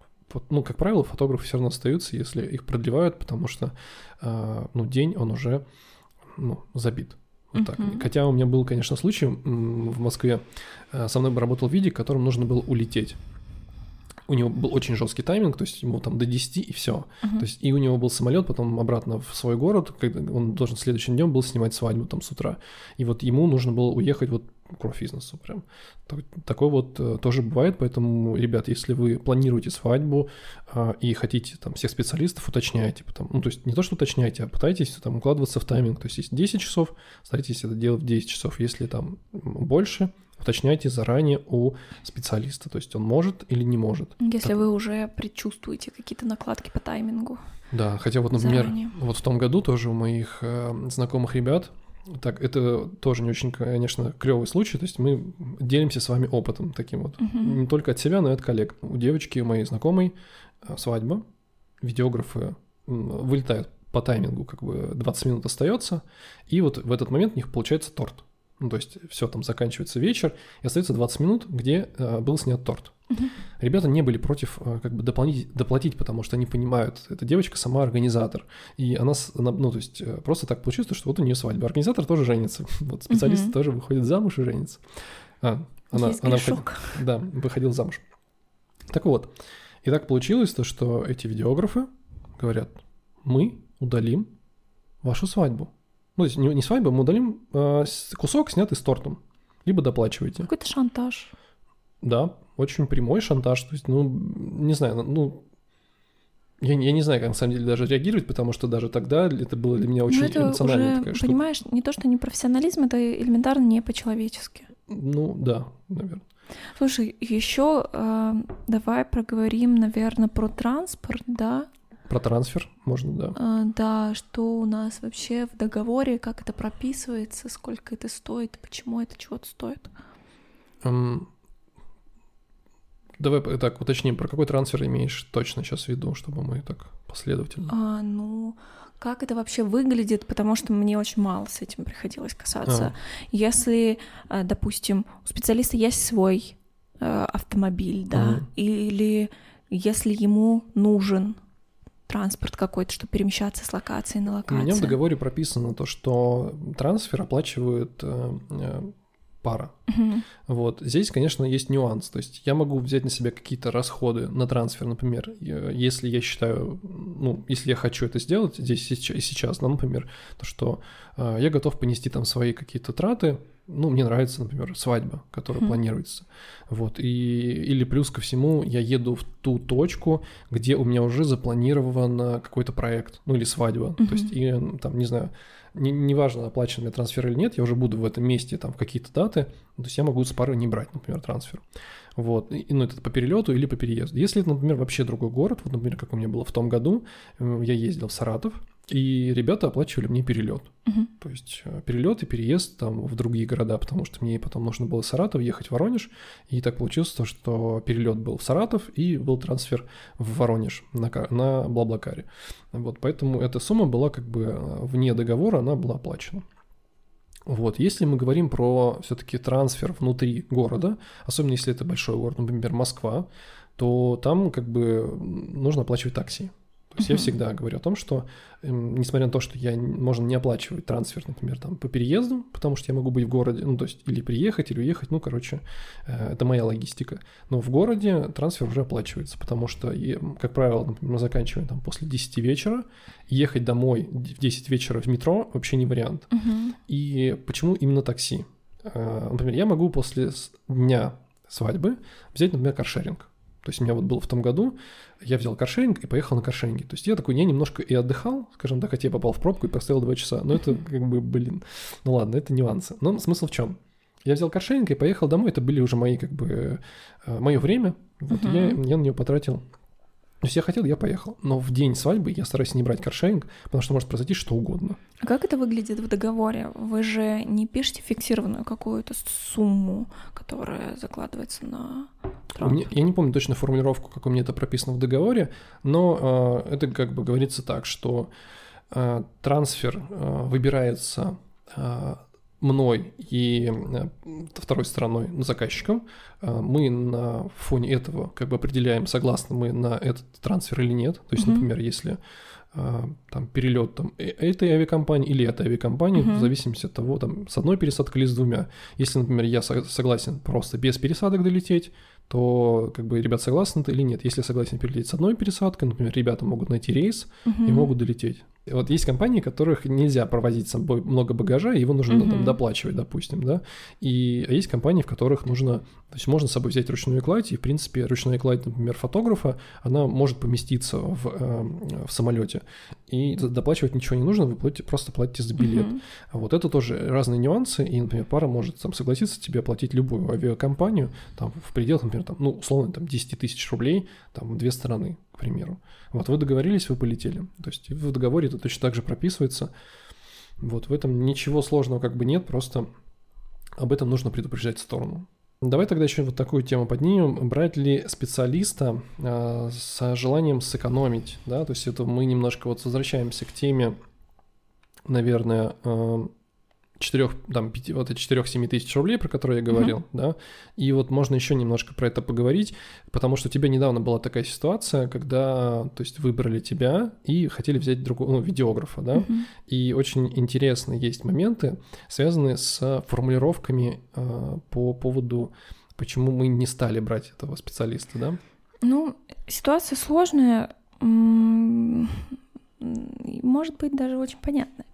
ну, как правило, фотографы все равно остаются, если их продлевают, потому что, а, ну, день, он уже, ну, забит. Вот так. Мгм. Хотя у меня был, конечно, случай в Москве. э, Со мной работал Видик, которому нужно было улететь. У него был очень жесткий тайминг, то есть ему там до 10 и все. Мгм. То есть и у него был самолет, потом обратно в свой город, когда он должен следующим днем был снимать свадьбу там с утра. И вот ему нужно было уехать вот к бизнесу прям. Так- Такое вот э, тоже бывает, поэтому, ребят, если вы планируете свадьбу а, и хотите там всех специалистов, уточняйте. Потому, ну, то есть не то, что уточняйте, а пытайтесь там укладываться в тайминг. То есть если 10 часов, старайтесь это делать в 10 часов. Если там больше, уточняйте заранее у специалиста. То есть он может или не может. Если Так. вы уже предчувствуете какие-то накладки по таймингу. Да, хотя вот, например, Заранее. вот в том году тоже у моих э, знакомых ребят Так, это тоже не очень, конечно, клевый случай. То есть мы делимся с вами опытом таким вот. Мгм. Не только от себя, но и от коллег. У девочки, у моей знакомой, э, свадьба. Видеографы вылетают по таймингу, как бы 20 минут остается. И вот в этот момент у них получается торт. Ну, то есть все там заканчивается вечер, и остается 20 минут, где э, был снят торт. Мгм. Ребята не были против э, как бы дополнить, доплатить, потому что они понимают, эта девочка сама организатор. И она, она, ну, то есть э, просто так получилось, что вот у нее свадьба. Организатор тоже женится. Вот специалист Мгм. тоже выходит замуж и женится. А, она, Есть она грешок. выходи- да, выходил замуж. Так вот, и так получилось то, что эти видеографы говорят, мы удалим вашу свадьбу. Ну, не, не свадьбу, мы удалим э, кусок, снятый с тортом. Либо доплачивайте. Какой-то шантаж. Да, очень прямой шантаж. То есть, ну, не знаю, ну, я, не- я не знаю, как на самом деле даже реагировать, потому что даже тогда это было для меня очень ну, это эмоциональная уже, такая штука. понимаешь, не то, что не профессионализм, это элементарно не по-человечески. Ну, да, наверное. Слушай, еще давай проговорим, наверное, про транспорт, да? Про трансфер можно, да. А, да, что у нас вообще в договоре, как это прописывается, сколько это стоит, почему это чего-то стоит. Эм, Давай так уточним, про какой трансфер имеешь точно сейчас в виду, чтобы мы так последовательно. А, ну, как это вообще выглядит, потому что мне очень мало с этим приходилось касаться. А. Если, допустим, у специалиста есть свой э, автомобиль, да, Мгм. или если ему нужен транспорт какой-то, чтобы перемещаться с локации на У локацию. меня в договоре прописано то, что трансфер оплачивает э, э, пара. Мгм. Вот. Здесь, конечно, есть нюанс. То есть я могу взять на себя какие-то расходы на трансфер, например, если я считаю, ну, если я хочу это сделать здесь и сейчас- и сейчас, ну, например, то что э, я готов понести там свои какие-то траты, ну, мне нравится, например, свадьба, которая Мгм. планируется. Вот. И, или плюс ко всему я еду в ту точку, где у меня уже запланирован какой-то проект, ну, или свадьба. То есть, и, там, не знаю, не- неважно, оплачен мне трансфер или нет, я уже буду в этом месте там в какие-то даты, то есть я могу с пары не брать, например, трансфер. Вот, и, ну, это по перелету или по переезду. Если это, например, вообще другой город, вот, например, как у меня было в том году, э, я ездил в Саратов, и ребята оплачивали мне перелет. Мгм. То есть перелет и переезд там в другие города, потому что мне потом нужно было в Саратов ехать в Воронеж, и так получилось то, что перелет был в Саратов и был трансфер в Воронеж на, на Блаблакаре. Вот, поэтому эта сумма была как бы э, вне договора, она была оплачена. Вот, если мы говорим про все-таки трансфер внутри города, особенно если это большой город, например, Москва, то там как бы нужно оплачивать такси. То есть я всегда говорю о том, что эм, несмотря на то, что я можно не оплачивать трансфер, например, там по переезду, потому что я могу быть в городе, ну то есть или приехать, или уехать, ну короче, э, это моя логистика. Но в городе трансфер уже оплачивается, потому что, как правило, например, мы заканчиваем там после 10 вечера, ехать домой в 10 вечера в метро вообще не вариант. Мгм. И почему именно такси? Э, Например, я могу после дня свадьбы взять, например, каршеринг. То есть у меня вот было в том году, я взял каршеринг и поехал на каршеринге. То есть я такой, я немножко и отдыхал, скажем так, хотя я попал в пробку и простоял два часа. Но это как бы, блин, ну ладно, это нюансы. Но смысл в чем? Я взял каршеринг и поехал домой, это были уже мои, как бы, мое время. Вот Мгм. я, я на нее потратил то есть я хотел, я поехал. Но в день свадьбы я стараюсь не брать каршеринг, потому что может произойти что угодно. А как это выглядит в договоре? Вы же не пишете фиксированную какую-то сумму, которая закладывается на меня- я не помню точно формулировку, как у меня это прописано в договоре, но э, это как бы говорится так, что э, трансфер э, выбирается э, мной и э, второй стороной, ну, заказчиком. Э, мы на фоне этого как бы определяем, согласны мы на этот трансфер или нет. То есть, Мгм. например, если э, там перелет там, этой авиакомпании или этой авиакомпании, Мгм. в зависимости от того, там, с одной пересадкой или с двумя. Если, например, я со- согласен просто без пересадок долететь, то как бы ребят согласны или нет. Если согласен перелететь с одной пересадкой, например, ребята могут найти рейс и Мгм. могут долететь. И Вот есть компании, которых нельзя провозить с собой много багажа, и его нужно там Мгм. доплачивать, допустим, да. И а есть компании, в которых нужно, то есть можно с собой взять ручную кладь, и в принципе ручная кладь, например, фотографа, она может поместиться в, э, в самолете, и доплачивать ничего не нужно, вы платите, просто платите за билет. Мгм. А Вот это тоже разные нюансы, и, например, пара может там согласиться тебе оплатить любую авиакомпанию, там, в пределах, например, там, ну, условно, там, 10 тысяч рублей, там, две стороны, к примеру. Вот вы договорились, вы полетели. То есть в договоре это точно так же прописывается. Вот в этом ничего сложного как бы нет, просто об этом нужно предупреждать сторону. Давай тогда еще вот такую тему поднимем. Брать ли специалиста э, с желанием сэкономить, да, то есть это мы немножко вот возвращаемся к теме, наверное, э, 4, там, 5, вот эти 4-7 тысяч рублей, про которые я говорил, uh-huh. да, и вот можно еще немножко про это поговорить, потому что у тебя недавно была такая ситуация, когда, то есть, выбрали тебя и хотели взять другого, ну, видеографа, да, uh-huh. и очень интересные есть моменты, связанные с формулировками э, по поводу, почему мы не стали брать этого специалиста, да? Ну, ситуация сложная, может быть, даже очень понятная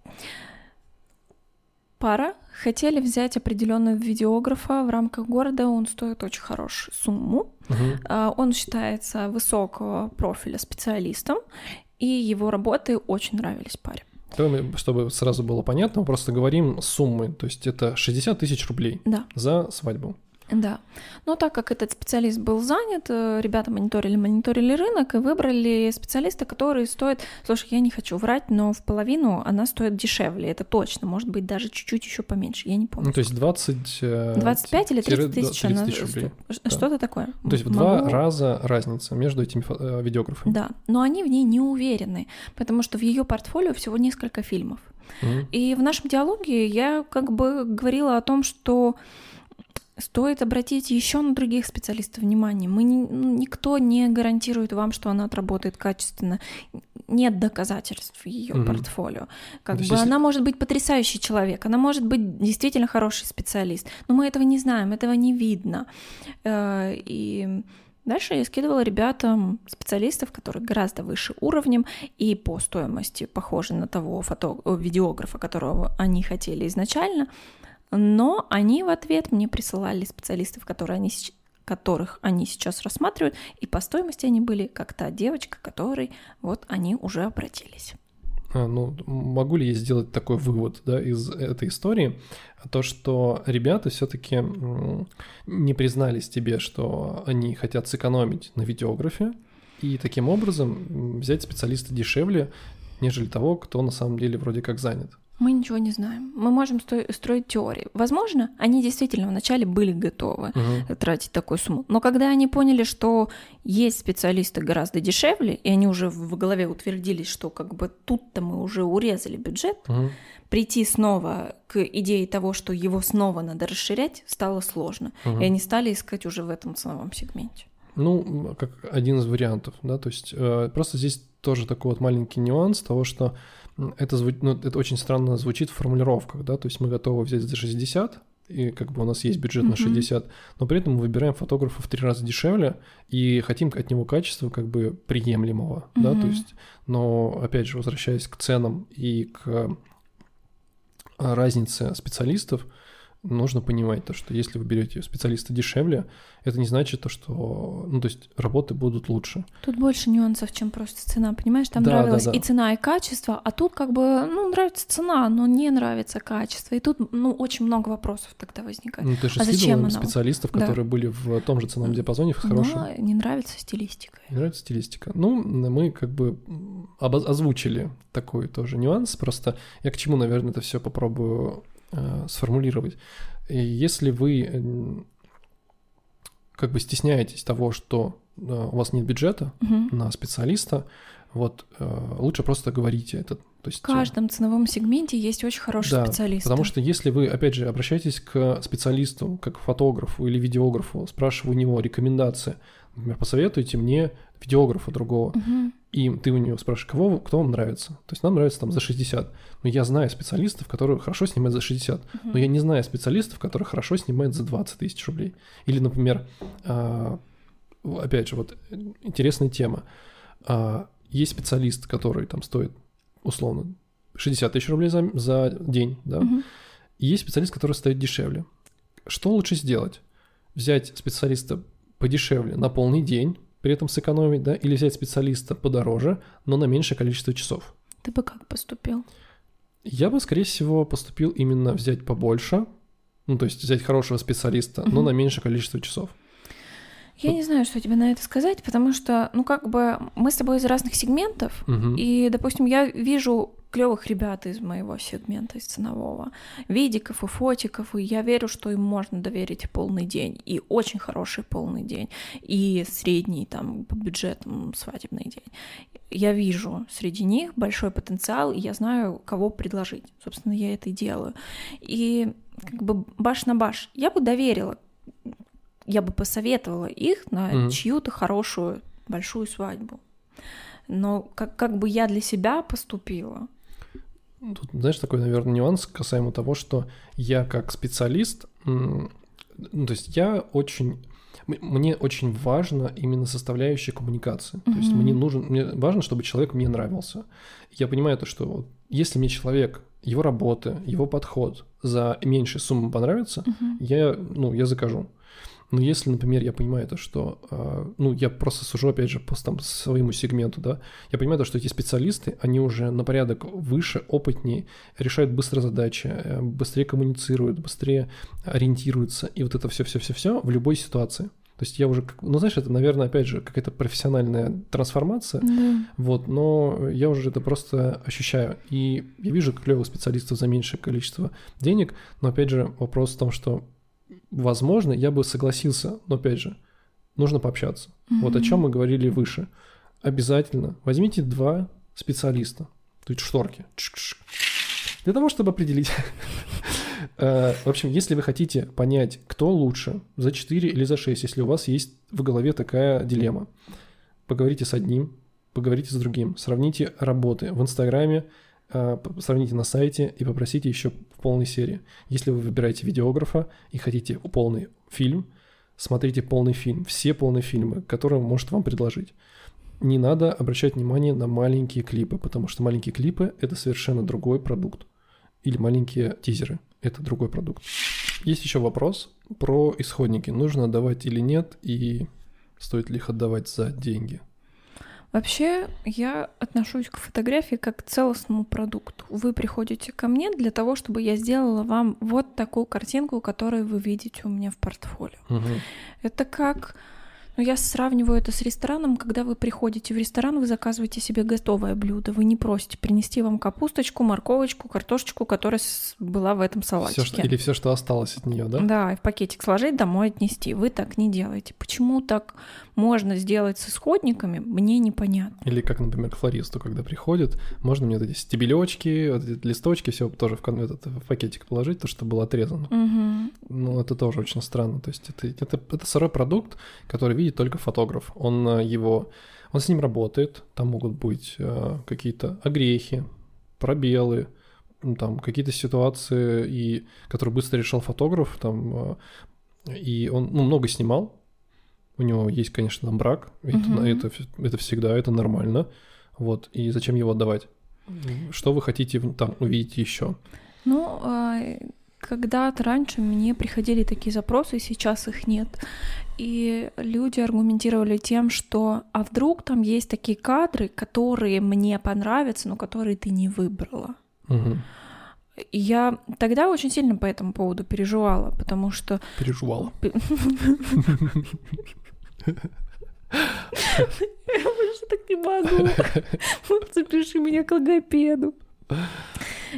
пара хотели взять определенного видеографа в рамках города, он стоит очень хорошую сумму. Uh-huh. Он считается высокого профиля специалистом, и его работы очень нравились паре. Чтобы сразу было понятно, мы просто говорим суммы, то есть это 60 тысяч рублей да. за свадьбу. Да. Но так как этот специалист был занят, э, ребята мониторили, мониторили рынок и выбрали специалиста, который стоит, слушай, я не хочу врать, но в половину она стоит дешевле, это точно, может быть, даже чуть-чуть еще поменьше, я не помню. Ну, то есть 20... 25 э, или 30 тысяч она рублей. стоит. Что-то да. такое. То есть в Могу... два раза разница между этими э, видеографами. Да, но они в ней не уверены, потому что в ее портфолио всего несколько фильмов. Mm-hmm. И в нашем диалоге я как бы говорила о том, что Стоит обратить еще на других специалистов внимание. Мы не, ну, никто не гарантирует вам, что она отработает качественно. Нет доказательств в ее угу. портфолио. Как бы она может быть потрясающий человек, она может быть действительно хороший специалист, но мы этого не знаем, этого не видно. Э, и Дальше я скидывала ребятам специалистов, которые гораздо выше уровнем и по стоимости похожи на того фото... видеографа, которого они хотели изначально. Но они в ответ мне присылали специалистов, которые они, которых они сейчас рассматривают, и по стоимости они были как та девочка, которой вот они уже обратились. А, ну, могу ли я сделать такой вывод да, из этой истории? То, что ребята все-таки не признались тебе, что они хотят сэкономить на видеографе, и таким образом взять специалиста дешевле, нежели того, кто на самом деле вроде как занят. Мы ничего не знаем. Мы можем строить теории. Возможно, они действительно вначале были готовы uh-huh. тратить такую сумму. Но когда они поняли, что есть специалисты гораздо дешевле, и они уже в голове утвердились, что как бы тут-то мы уже урезали бюджет, uh-huh. прийти снова к идее того, что его снова надо расширять, стало сложно. Uh-huh. И они стали искать уже в этом ценовом сегменте. Ну, как один из вариантов, да, то есть э, просто здесь тоже такой вот маленький нюанс того, что это, зву... ну, это очень странно звучит в формулировках, да, то есть мы готовы взять за 60, и как бы у нас есть бюджет mm-hmm. на 60, но при этом мы выбираем фотографа в три раза дешевле и хотим от него качества как бы приемлемого, mm-hmm. да, то есть, но опять же, возвращаясь к ценам и к разнице специалистов, нужно понимать то, что если вы берете специалиста дешевле, это не значит то, что, ну, то есть работы будут лучше. Тут больше нюансов, чем просто цена, понимаешь? Там да, нравилась да, да. и цена, и качество, а тут как бы, ну, нравится цена, но не нравится качество. И тут, ну, очень много вопросов тогда возникает. Ну, ты же а зачем специалистов, да. которые были в том же ценовом диапазоне, в хорошем. Но не нравится стилистика. Не нравится стилистика. Ну, мы как бы озвучили такой тоже нюанс, просто я к чему, наверное, это все попробую сформулировать. И если вы как бы стесняетесь того, что э, у вас нет бюджета угу. на специалиста, вот э, лучше просто говорите это. То есть, в каждом ценовом сегменте есть очень хороший да, специалист. Потому что если вы, опять же, обращаетесь к специалисту, как к фотографу или видеографу, спрашивая у него рекомендации, например, посоветуйте мне видеографа другого, угу. и ты у него спрашиваешь, кого, кто вам нравится. То есть нам нравится там за 60. Но я знаю специалистов, которые хорошо снимают за 60, угу. но я не знаю специалистов, которые хорошо снимают за 20 тысяч рублей. Или, например, а, опять же, вот интересная тема. А, есть специалист, который там стоит условно 60 тысяч рублей за, за день, да, угу. и есть специалист, который стоит дешевле. Что лучше сделать? Взять специалиста подешевле на полный день, при этом сэкономить, да, или взять специалиста подороже, но на меньшее количество часов. Ты бы как поступил? Я бы, скорее всего, поступил именно взять побольше, ну, то есть взять хорошего специалиста, но на меньшее количество часов. Я не знаю, что тебе на это сказать, потому что, ну, как бы мы с тобой из разных сегментов, Мгм. и, допустим, я вижу клевых ребят из моего сегмента, из ценового, видиков и фотиков, и я верю, что им можно доверить полный день, и очень хороший полный день, и средний там по бюджетам свадебный день. Я вижу среди них большой потенциал, и я знаю, кого предложить. Собственно, я это и делаю. И как бы баш на баш. Я бы доверила, я бы посоветовала их на Мгм. чью-то хорошую большую свадьбу. Но как, как бы я для себя поступила? Тут, знаешь, такой, наверное, нюанс касаемо того, что я как специалист, ну, то есть я очень... Мне очень важно именно составляющая коммуникации. То есть мне нужен, мне важно, чтобы человек мне нравился. Я понимаю то, что вот если мне человек, его работа, его подход за меньшую сумму понравится, Мгм. я, ну, я закажу. Но если, например, я понимаю то, что, а, ну, я просто сужу, опять же, по там, своему сегменту, да, я понимаю то, что эти специалисты, они уже на порядок выше, опытнее, решают быстро задачи, э, быстрее коммуницируют, быстрее ориентируются, и вот это все-все-все-все в любой ситуации. То есть я уже, ну, знаешь, это, наверное, опять же, какая-то профессиональная трансформация, Да. вот, но я уже это просто ощущаю. И я вижу клевых специалистов за меньшее количество денег, но опять же вопрос в том, что, возможно, я бы согласился, но опять же, нужно пообщаться. Вот о чем мы говорили выше. Обязательно возьмите два специалиста. Тут шторки. Чик-чик. Для того, чтобы определить. Э, В общем, если вы хотите понять, кто лучше, за 4 или за 6, если у вас есть в голове такая дилемма, поговорите с одним, поговорите с другим, сравните работы в Инстаграме, сравните на сайте и попросите еще в полной серии. Если вы выбираете видеографа и хотите полный фильм, смотрите полный фильм, все полные фильмы, которые он может вам предложить. Не надо обращать внимание на маленькие клипы, потому что маленькие клипы – это совершенно другой продукт. Или маленькие тизеры – это другой продукт. Есть еще вопрос про исходники. Нужно отдавать или нет, и стоит ли их отдавать за деньги? Вообще, я отношусь к фотографии как к целостному продукту. Вы приходите ко мне для того, чтобы я сделала вам вот такую картинку, которую вы видите у меня в портфолио. Мгм. Это как... Ну, я сравниваю это с рестораном. Когда вы приходите в ресторан, вы заказываете себе готовое блюдо. Вы не просите принести вам капусточку, морковочку, картошечку, которая была в этом Всё, салатике. что- или все, что осталось от нее, да? Да, и в пакетик сложить, домой отнести. Вы так не делаете. Почему так можно сделать с исходниками, мне непонятно. Или как, например, к флористу, когда приходит, можно мне вот эти стебелечки, вот эти листочки, все тоже в, этот, в пакетик положить, то, что было отрезано. Мгм. Ну, это тоже очень странно. То есть это, это, это сырой продукт, который видит только фотограф. Он э, его, он с ним работает, там могут быть э, какие-то огрехи, пробелы, ну, там какие-то ситуации, и, которые быстро решал фотограф, там, э, и он ну, много снимал. У него есть, конечно, там брак, это, Мгм. это, это всегда, это нормально. Вот, и зачем его отдавать? Что вы хотите там увидеть еще? Ну, а, когда-то раньше мне приходили такие запросы, сейчас их нет. И люди аргументировали тем, что а вдруг там есть такие кадры, которые мне понравятся, но которые ты не выбрала. И я тогда очень сильно по этому поводу переживала, потому что Переживала. Я больше так не могу. Вот Запиши меня к логопеду.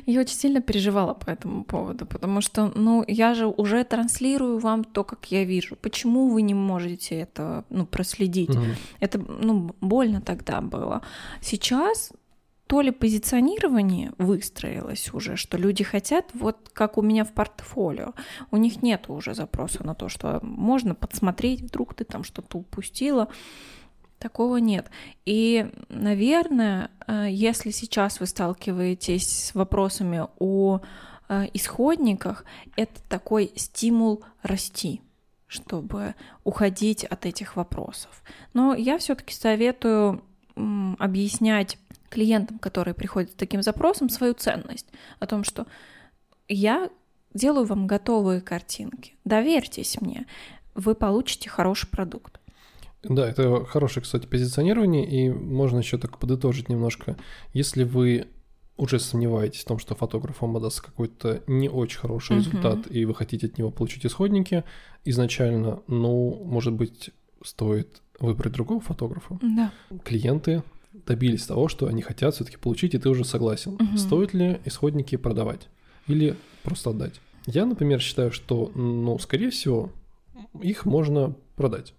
Я очень сильно переживала по этому поводу, потому что, ну, я же уже транслирую вам то, как я вижу. Почему вы не можете это, ну, проследить? Мгм. Это, ну, больно тогда было. Сейчас то ли позиционирование выстроилось уже, что люди хотят, вот как у меня в портфолио. У них нет уже запроса на то, что можно подсмотреть, вдруг ты там что-то упустила. Такого нет. И, наверное, э, если сейчас вы сталкиваетесь с вопросами о э, исходниках, это такой стимул расти чтобы уходить от этих вопросов. Но я все-таки советую объяснять клиентам, которые приходят с таким запросом, свою ценность о том, что я делаю вам готовые картинки. Доверьтесь мне, вы получите хороший продукт. Да, это хорошее, кстати, позиционирование, и можно еще так подытожить немножко. Если вы уже сомневаетесь в том, что фотограф вам отдаст какой-то не очень хороший Мгм. результат, и вы хотите от него получить исходники изначально, ну, может быть, стоит выбрать другого фотографа. Да. Клиенты добились того, что они хотят все-таки получить, и ты уже согласен. Мгм. Стоит ли исходники продавать или просто отдать? Я, например, считаю, что, ну, скорее всего, их можно продать.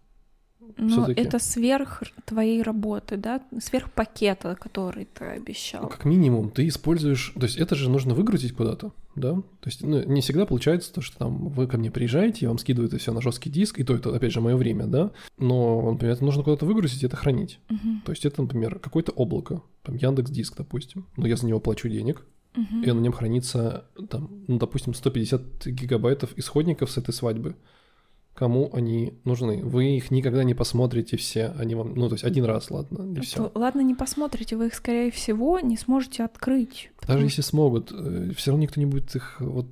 Но Всё-таки. это сверх твоей работы, да, сверх пакета, который ты обещал. Как минимум, ты используешь, то есть это же нужно выгрузить куда-то, да? То есть ну, не всегда получается то, что там вы ко мне приезжаете, я вам скидываю это все на жесткий диск, и то это, опять же, мое время, да? Но, например, это нужно куда-то выгрузить и это хранить. Мгм. То есть это, например, какое-то облако, там Яндекс Диск, допустим, но я за него плачу денег, Мгм. и на нем хранится, там, ну, допустим, 150 гигабайтов исходников с этой свадьбы. Кому они нужны? Вы их никогда не посмотрите все, они вам, ну, то есть один раз, ладно, и все. То- Ладно, не посмотрите, вы их, скорее всего, не сможете открыть. Даже если смогут, все равно никто не будет их вот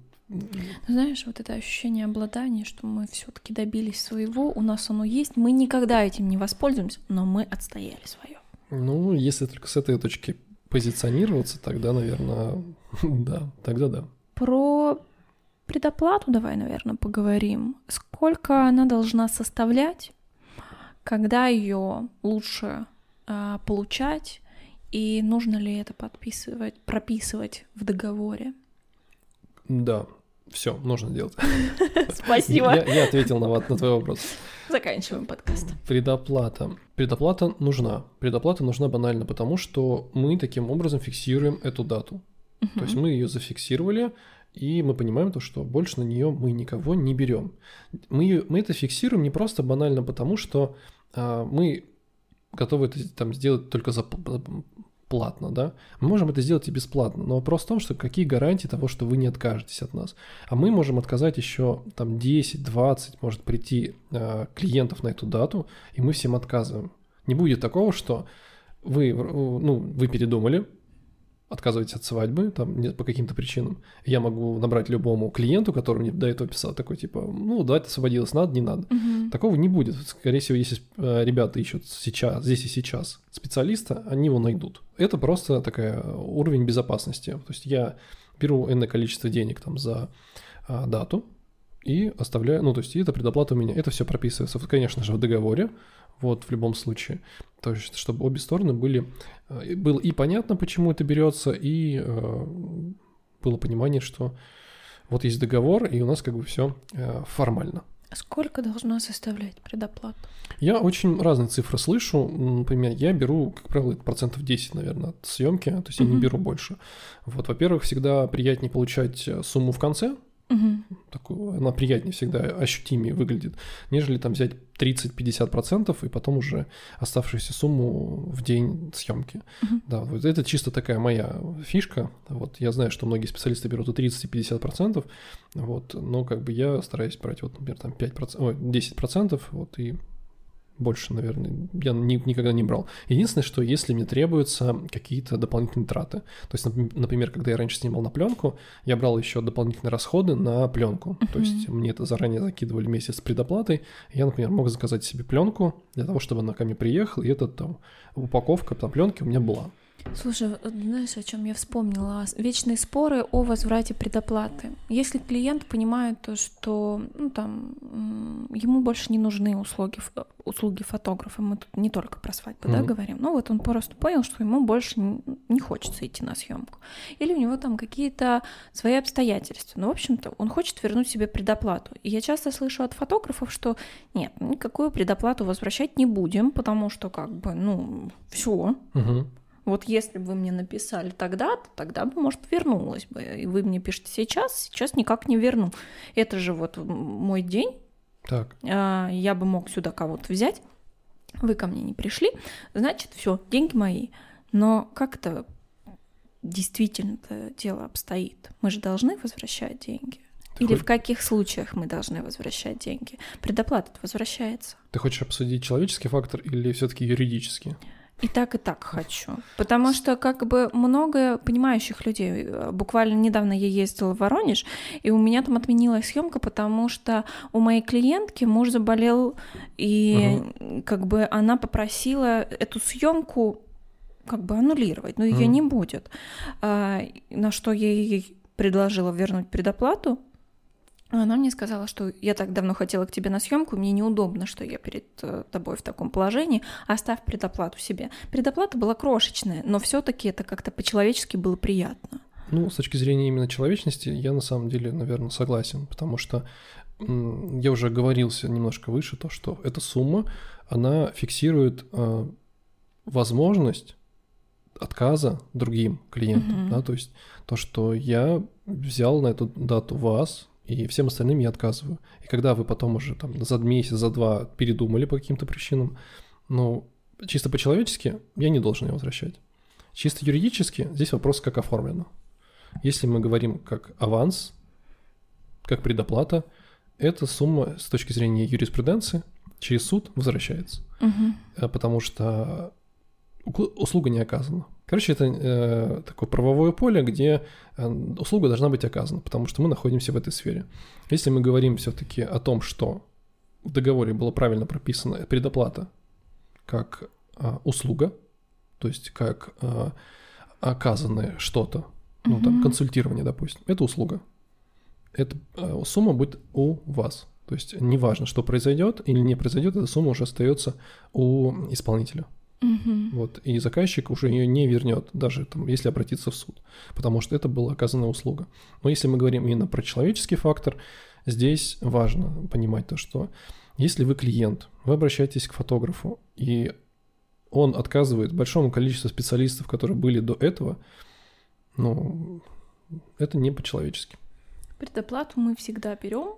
Знаешь, вот это ощущение обладания, что мы все-таки добились своего, у нас оно есть, мы никогда этим не воспользуемся, но мы отстояли свое. Ну, если только с этой точки позиционироваться, тогда, наверное, да, тогда да. Про предоплату давай, наверное, поговорим. Сколько она должна составлять, когда ее лучше а, получать, и нужно ли это подписывать, прописывать в договоре? Да, все, нужно делать. Спасибо. Я, я ответил на твой вопрос. Заканчиваем подкаст. Предоплата. Предоплата нужна. Предоплата нужна банально потому, что мы таким образом фиксируем эту дату. То есть мы ее зафиксировали, и мы понимаем то, что больше на нее мы никого не берем. Мы, мы это фиксируем не просто банально потому, что а, мы готовы это там сделать только за платно, да? Мы можем это сделать и бесплатно, но вопрос в том, что какие гарантии того, что вы не откажетесь от нас. А мы можем отказать еще там 10, 20, может прийти а, клиентов на эту дату, и мы всем отказываем. Не будет такого, что вы, ну, вы передумали, отказываетесь от свадьбы, там, не- по каким-то причинам, я могу набрать любому клиенту, который мне до этого писал, такой, типа, ну, да, это освободилось, надо, не надо. Мгм. Такого не будет. Скорее всего, если э, ребята ищут сейчас, здесь и сейчас специалиста, они его найдут. Это просто такая уровень безопасности. То есть я беру энное количество денег там за а, дату и оставляю, ну, то есть это предоплата у меня. Это все прописывается, конечно же, в договоре, вот, в любом случае. То есть, чтобы обе стороны были, э, и было и понятно, почему это берется, и э, было понимание, что вот есть договор, и у нас как бы все формально. Сколько должна составлять предоплата? Я очень разные цифры слышу. Например, я беру, как правило, процентов 10, наверное, от съемки, то есть я не беру больше. Вот, во-первых, всегда приятнее получать э, сумму в конце, Мгм. такую, она приятнее всегда, ощутимее выглядит, нежели там взять 30-50% и потом уже оставшуюся сумму в день съемки. Мгм. Да, вот это чисто такая моя фишка. Вот я знаю, что многие специалисты берут и 30, и 50%, вот, но как бы я стараюсь брать, вот, например, там 5%, ой, 10%, вот, и больше, наверное, я ни- никогда не брал. Единственное, что если мне требуются какие-то дополнительные траты, то есть, напр- например, когда я раньше снимал на пленку, я брал еще дополнительные расходы на пленку. То есть мне это заранее закидывали месяц с предоплатой. Я, например, мог заказать себе пленку для того, чтобы она ко мне приехала, и эта там упаковка там пленки у меня была. Слушай, знаешь, о чем я вспомнила? Вечные споры о возврате предоплаты. Если клиент понимает то, что ну, там, ему больше не нужны услуги, услуги фотографа, мы тут не только про свадьбу да, Мгм. говорим, ну вот он просто понял, что ему больше не хочется идти на съемку. Или у него там какие-то свои обстоятельства. Ну, в общем-то, он хочет вернуть себе предоплату. И я часто слышу от фотографов, что нет, никакую предоплату возвращать не будем, потому что как бы, ну, все, Мгм. Вот если бы вы мне написали тогда, то тогда бы, может, вернулась бы. И вы мне пишете сейчас, сейчас никак не верну. Это же вот мой день, Так, а, я бы мог сюда кого-то взять, вы ко мне не пришли, значит, все, деньги мои. Но как это действительно это дело обстоит? Мы же должны возвращать деньги. Ты Или хо- в каких случаях мы должны возвращать деньги? Предоплата возвращается. ты хочешь обсудить человеческий фактор или все-таки юридический? И так, и так хочу. Потому что как бы много понимающих людей. Буквально недавно я ездила в Воронеж, и у меня там отменилась съемка, потому что у моей клиентки муж заболел, и как бы она попросила эту съемку как бы аннулировать, но ее Мгм. не будет. А, на что я ей предложила вернуть предоплату, Она мне сказала, что я так давно хотела к тебе на съемку, мне неудобно, что я перед э, тобой в таком положении, оставь предоплату себе. Предоплата была крошечная, но все-таки это как-то по-человечески было приятно. Ну, с точки зрения именно человечности, я на самом деле, наверное, согласен, потому что я уже говорился немножко выше, то, что эта сумма, она фиксирует э, возможность отказа другим клиентам, mm-hmm. да, то есть то, что я взял на эту дату вас, и всем остальным я отказываю. И когда вы потом уже там за месяц, за два передумали по каким-то причинам, ну, чисто по-человечески я не должен ее возвращать. Чисто юридически здесь вопрос, как оформлено. Если мы говорим как аванс, как предоплата, эта сумма с точки зрения юриспруденции через суд возвращается. Угу. Потому что услуга не оказана. Короче, это э, такое правовое поле, где э, услуга должна быть оказана, потому что мы находимся в этой сфере. Если мы говорим все-таки о том, что в договоре было правильно прописано предоплата как э, услуга, то есть как э, оказанное что-то, ну там консультирование, допустим, это услуга. Эта э, сумма будет у вас. То есть неважно, что произойдет или не произойдет, эта сумма уже остается у исполнителя. Угу. Вот, и заказчик уже ее не вернет, даже там, если обратиться в суд, потому что это была оказанная услуга. Но если мы говорим именно про человеческий фактор, здесь важно понимать то, что если вы клиент, вы обращаетесь к фотографу, и он отказывает большому количеству специалистов, которые были до этого, ну, это не по-человечески. Предоплату мы всегда берем.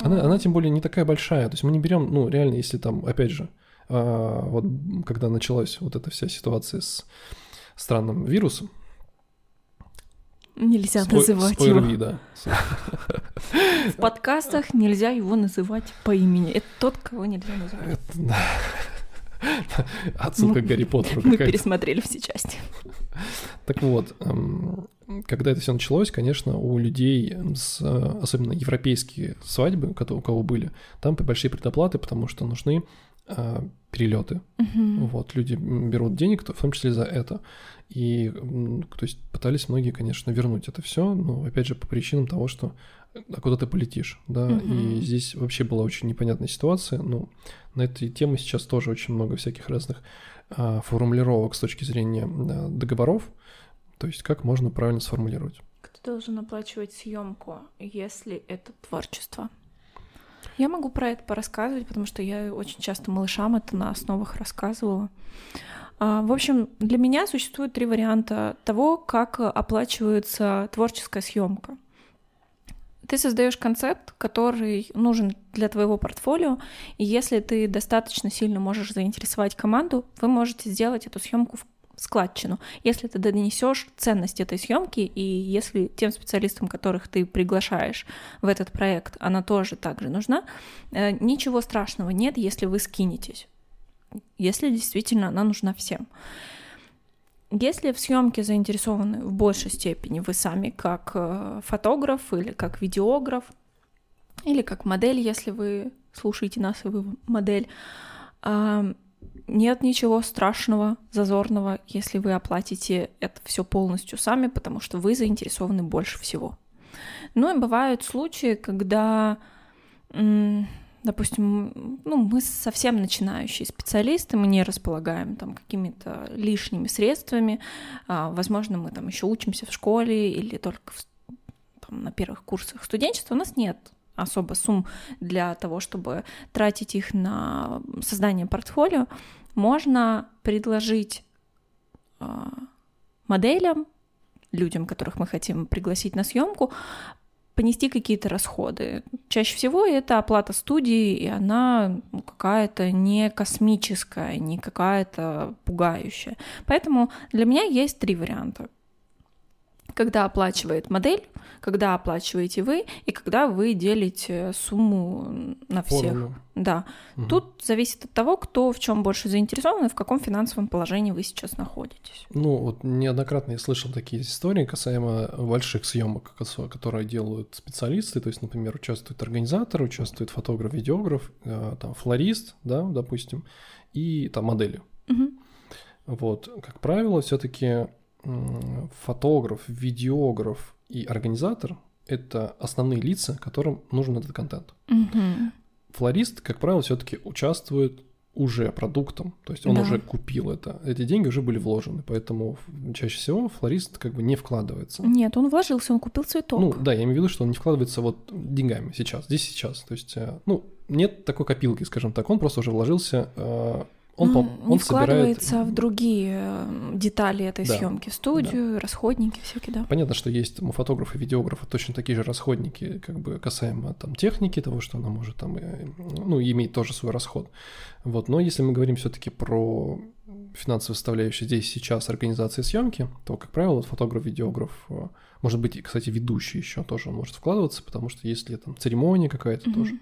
Она, она тем более не такая большая. То есть мы не берем, ну, реально, если там, опять же, а, вот когда началась вот эта вся ситуация с странным вирусом, Нельзя Спой- называть спойлер, его. да. В подкастах нельзя его называть по имени. Это тот, кого нельзя называть. Отсылка к Гарри Поттеру. Мы пересмотрели все части. Так вот, эм, когда это все началось, конечно, у людей, с, особенно европейские свадьбы, у кого были, там большие предоплаты, потому что нужны э, перелеты. Угу. Вот, люди берут денег, в том числе за это. И, то есть, пытались многие, конечно, вернуть это все, но, опять же, по причинам того, что а куда ты полетишь, да, угу. и здесь вообще была очень непонятная ситуация, ну, на этой теме сейчас тоже очень много всяких разных а, формулировок с точки зрения а, договоров, то есть как можно правильно сформулировать. Кто должен оплачивать съемку, если это творчество? Я могу про это порассказывать, потому что я очень часто малышам это на основах рассказывала. А, в общем, для меня существует три варианта того, как оплачивается творческая съемка. Ты создаешь концепт, который нужен для твоего портфолио, и если ты достаточно сильно можешь заинтересовать команду, вы можете сделать эту съемку в складчину. Если ты донесешь ценность этой съемки, и если тем специалистам, которых ты приглашаешь в этот проект, она тоже также нужна, э, ничего страшного нет, если вы скинетесь. Если действительно она нужна всем. Если в съемке заинтересованы в большей степени вы сами как э, фотограф или как видеограф, или как модель, если вы слушаете нас и вы модель, нет ничего страшного, зазорного, если вы оплатите это все полностью сами, потому что вы заинтересованы больше всего. Ну и бывают случаи, когда, допустим, ну, мы совсем начинающие специалисты, мы не располагаем там какими-то лишними средствами, а, возможно, мы там еще учимся в школе или только в, там, на первых курсах студенчества, у нас нет особо сумм для того, чтобы тратить их на создание портфолио, можно предложить э, моделям, людям, которых мы хотим пригласить на съемку, понести какие-то расходы. Чаще всего это оплата студии, и она ну, какая-то не космическая, не какая-то пугающая. Поэтому для меня есть три варианта когда оплачивает модель, когда оплачиваете вы и когда вы делите сумму на всех. Формулу. Да. Угу. Тут зависит от того, кто в чем больше заинтересован и в каком финансовом положении вы сейчас находитесь. Ну, вот неоднократно я слышал такие истории касаемо больших съемок, которые делают специалисты. То есть, например, участвует организатор, участвует фотограф, видеограф, э, там флорист, да, допустим, и там модели. Угу. Вот, как правило, все-таки фотограф, видеограф и организатор это основные лица, которым нужен этот контент. Мгм. Флорист, как правило, все-таки участвует уже продуктом, то есть он Да. уже купил это, эти деньги уже были вложены, поэтому чаще всего флорист как бы не вкладывается. Нет, он вложился, он купил цветок. Ну да, я имею в виду, что он не вкладывается вот деньгами сейчас, здесь сейчас, то есть, э, ну нет такой копилки, скажем так, он просто уже вложился, э, он, Ну, пом- не он собирает вкладывается в другие э, детали этой Да, съемки, студию, расходники всякие, да. Понятно, что есть у фотографа и видеографа точно такие же расходники, как бы касаемо там техники, того, что она может там, ну, иметь тоже свой расход. Вот, но если мы говорим все-таки про финансовую составляющую здесь сейчас организации съемки, то, как правило, фотограф, видеограф, э, может быть, кстати, ведущий еще тоже он может вкладываться, потому что если там церемония какая-то Мгм. тоже,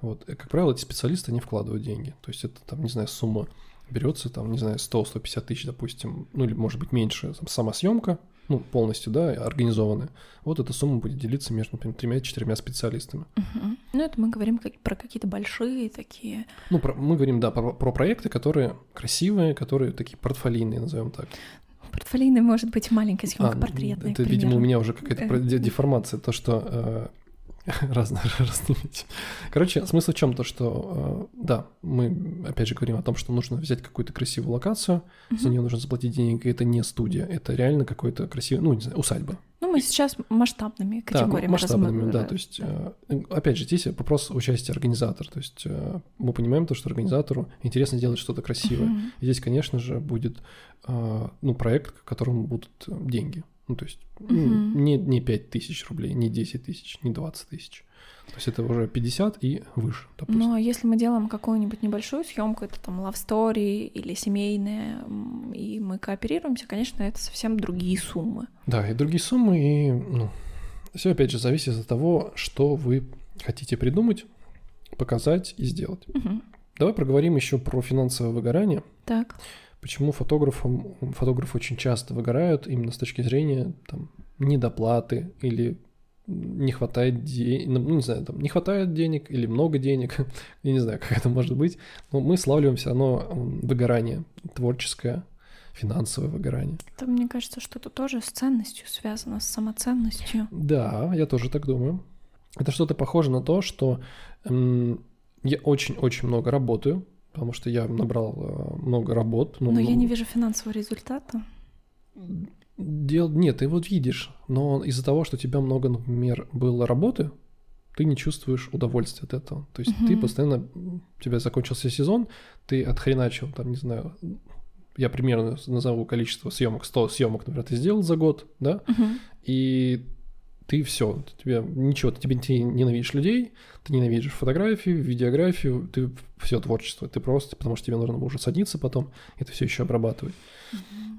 вот, э, как правило, эти специалисты не вкладывают деньги. То есть это там, не знаю, сумма берется там, не знаю, 100-150 тысяч, допустим, ну или может быть меньше, там, сама съемка, ну, полностью, да, организованная. Вот эта сумма будет делиться между, например, тремя-четырьмя специалистами. Мгм. Ну, это мы говорим как- про какие-то большие такие. Ну, про- мы говорим, да, про, про проекты, которые красивые, которые такие портфолийные, назовем так. Портфолийный может быть маленькая съемка А, портретная. Это, видимо, у меня уже какая-то деформация, то, что вещи. Короче, смысл в чем то, что э, да, мы опять же говорим о том, что нужно взять какую-то красивую локацию, за Мгм. нее нужно заплатить денег, и это не студия, это реально какой-то красивый, ну не знаю, усадьба. Ну, мы сейчас масштабными Да, категориями масштабными, размы- да, то есть э, опять же здесь вопрос участия организатора, то есть э, мы понимаем то, что организатору интересно делать что-то красивое. Мгм. И здесь, конечно же, будет ну, проект, к которому будут деньги. Ну, то есть Мгм. не, не 5 тысяч рублей, не 10 тысяч, не 20 тысяч. То есть это уже 50 и выше, допустим. Но если мы делаем какую-нибудь небольшую съемку, это там love story или семейная, и мы кооперируемся, конечно, это совсем другие суммы. Да, и другие суммы, и ну, все опять же зависит от того, что вы хотите придумать, показать и сделать. Мгм. Давай проговорим еще про финансовое выгорание. Так. Почему фотографам, фотографы очень часто выгорают именно с точки зрения там, недоплаты или не хватает денег, ну не знаю, там не хватает денег или много денег, я не знаю, как это может быть, но мы славливаем все равно выгорание творческое, финансовое выгорание. Это, мне кажется, что это тоже с ценностью связано, с самоценностью. Да, я тоже так думаю. Это что-то похоже на то, что я очень-очень много работаю, потому что я набрал э, много работ. ну, Но я не вижу финансового результата. Дел... Нет, ты вот видишь, но из-за того, что у тебя много, например, было работы, ты не чувствуешь удовольствия от этого. То есть ты Мгм. постоянно, у тебя закончился сезон, ты отхреначил, там, не знаю, я примерно назову количество съемок, 100 съемок, например, ты сделал за год, да, Мгм. и ты все, тебе ничего, ты, тебе, ты ненавидишь людей, ты ненавидишь фотографию, видеографию, ты все творчество, ты просто, потому что тебе нужно уже садиться потом, и ты все еще обрабатывать.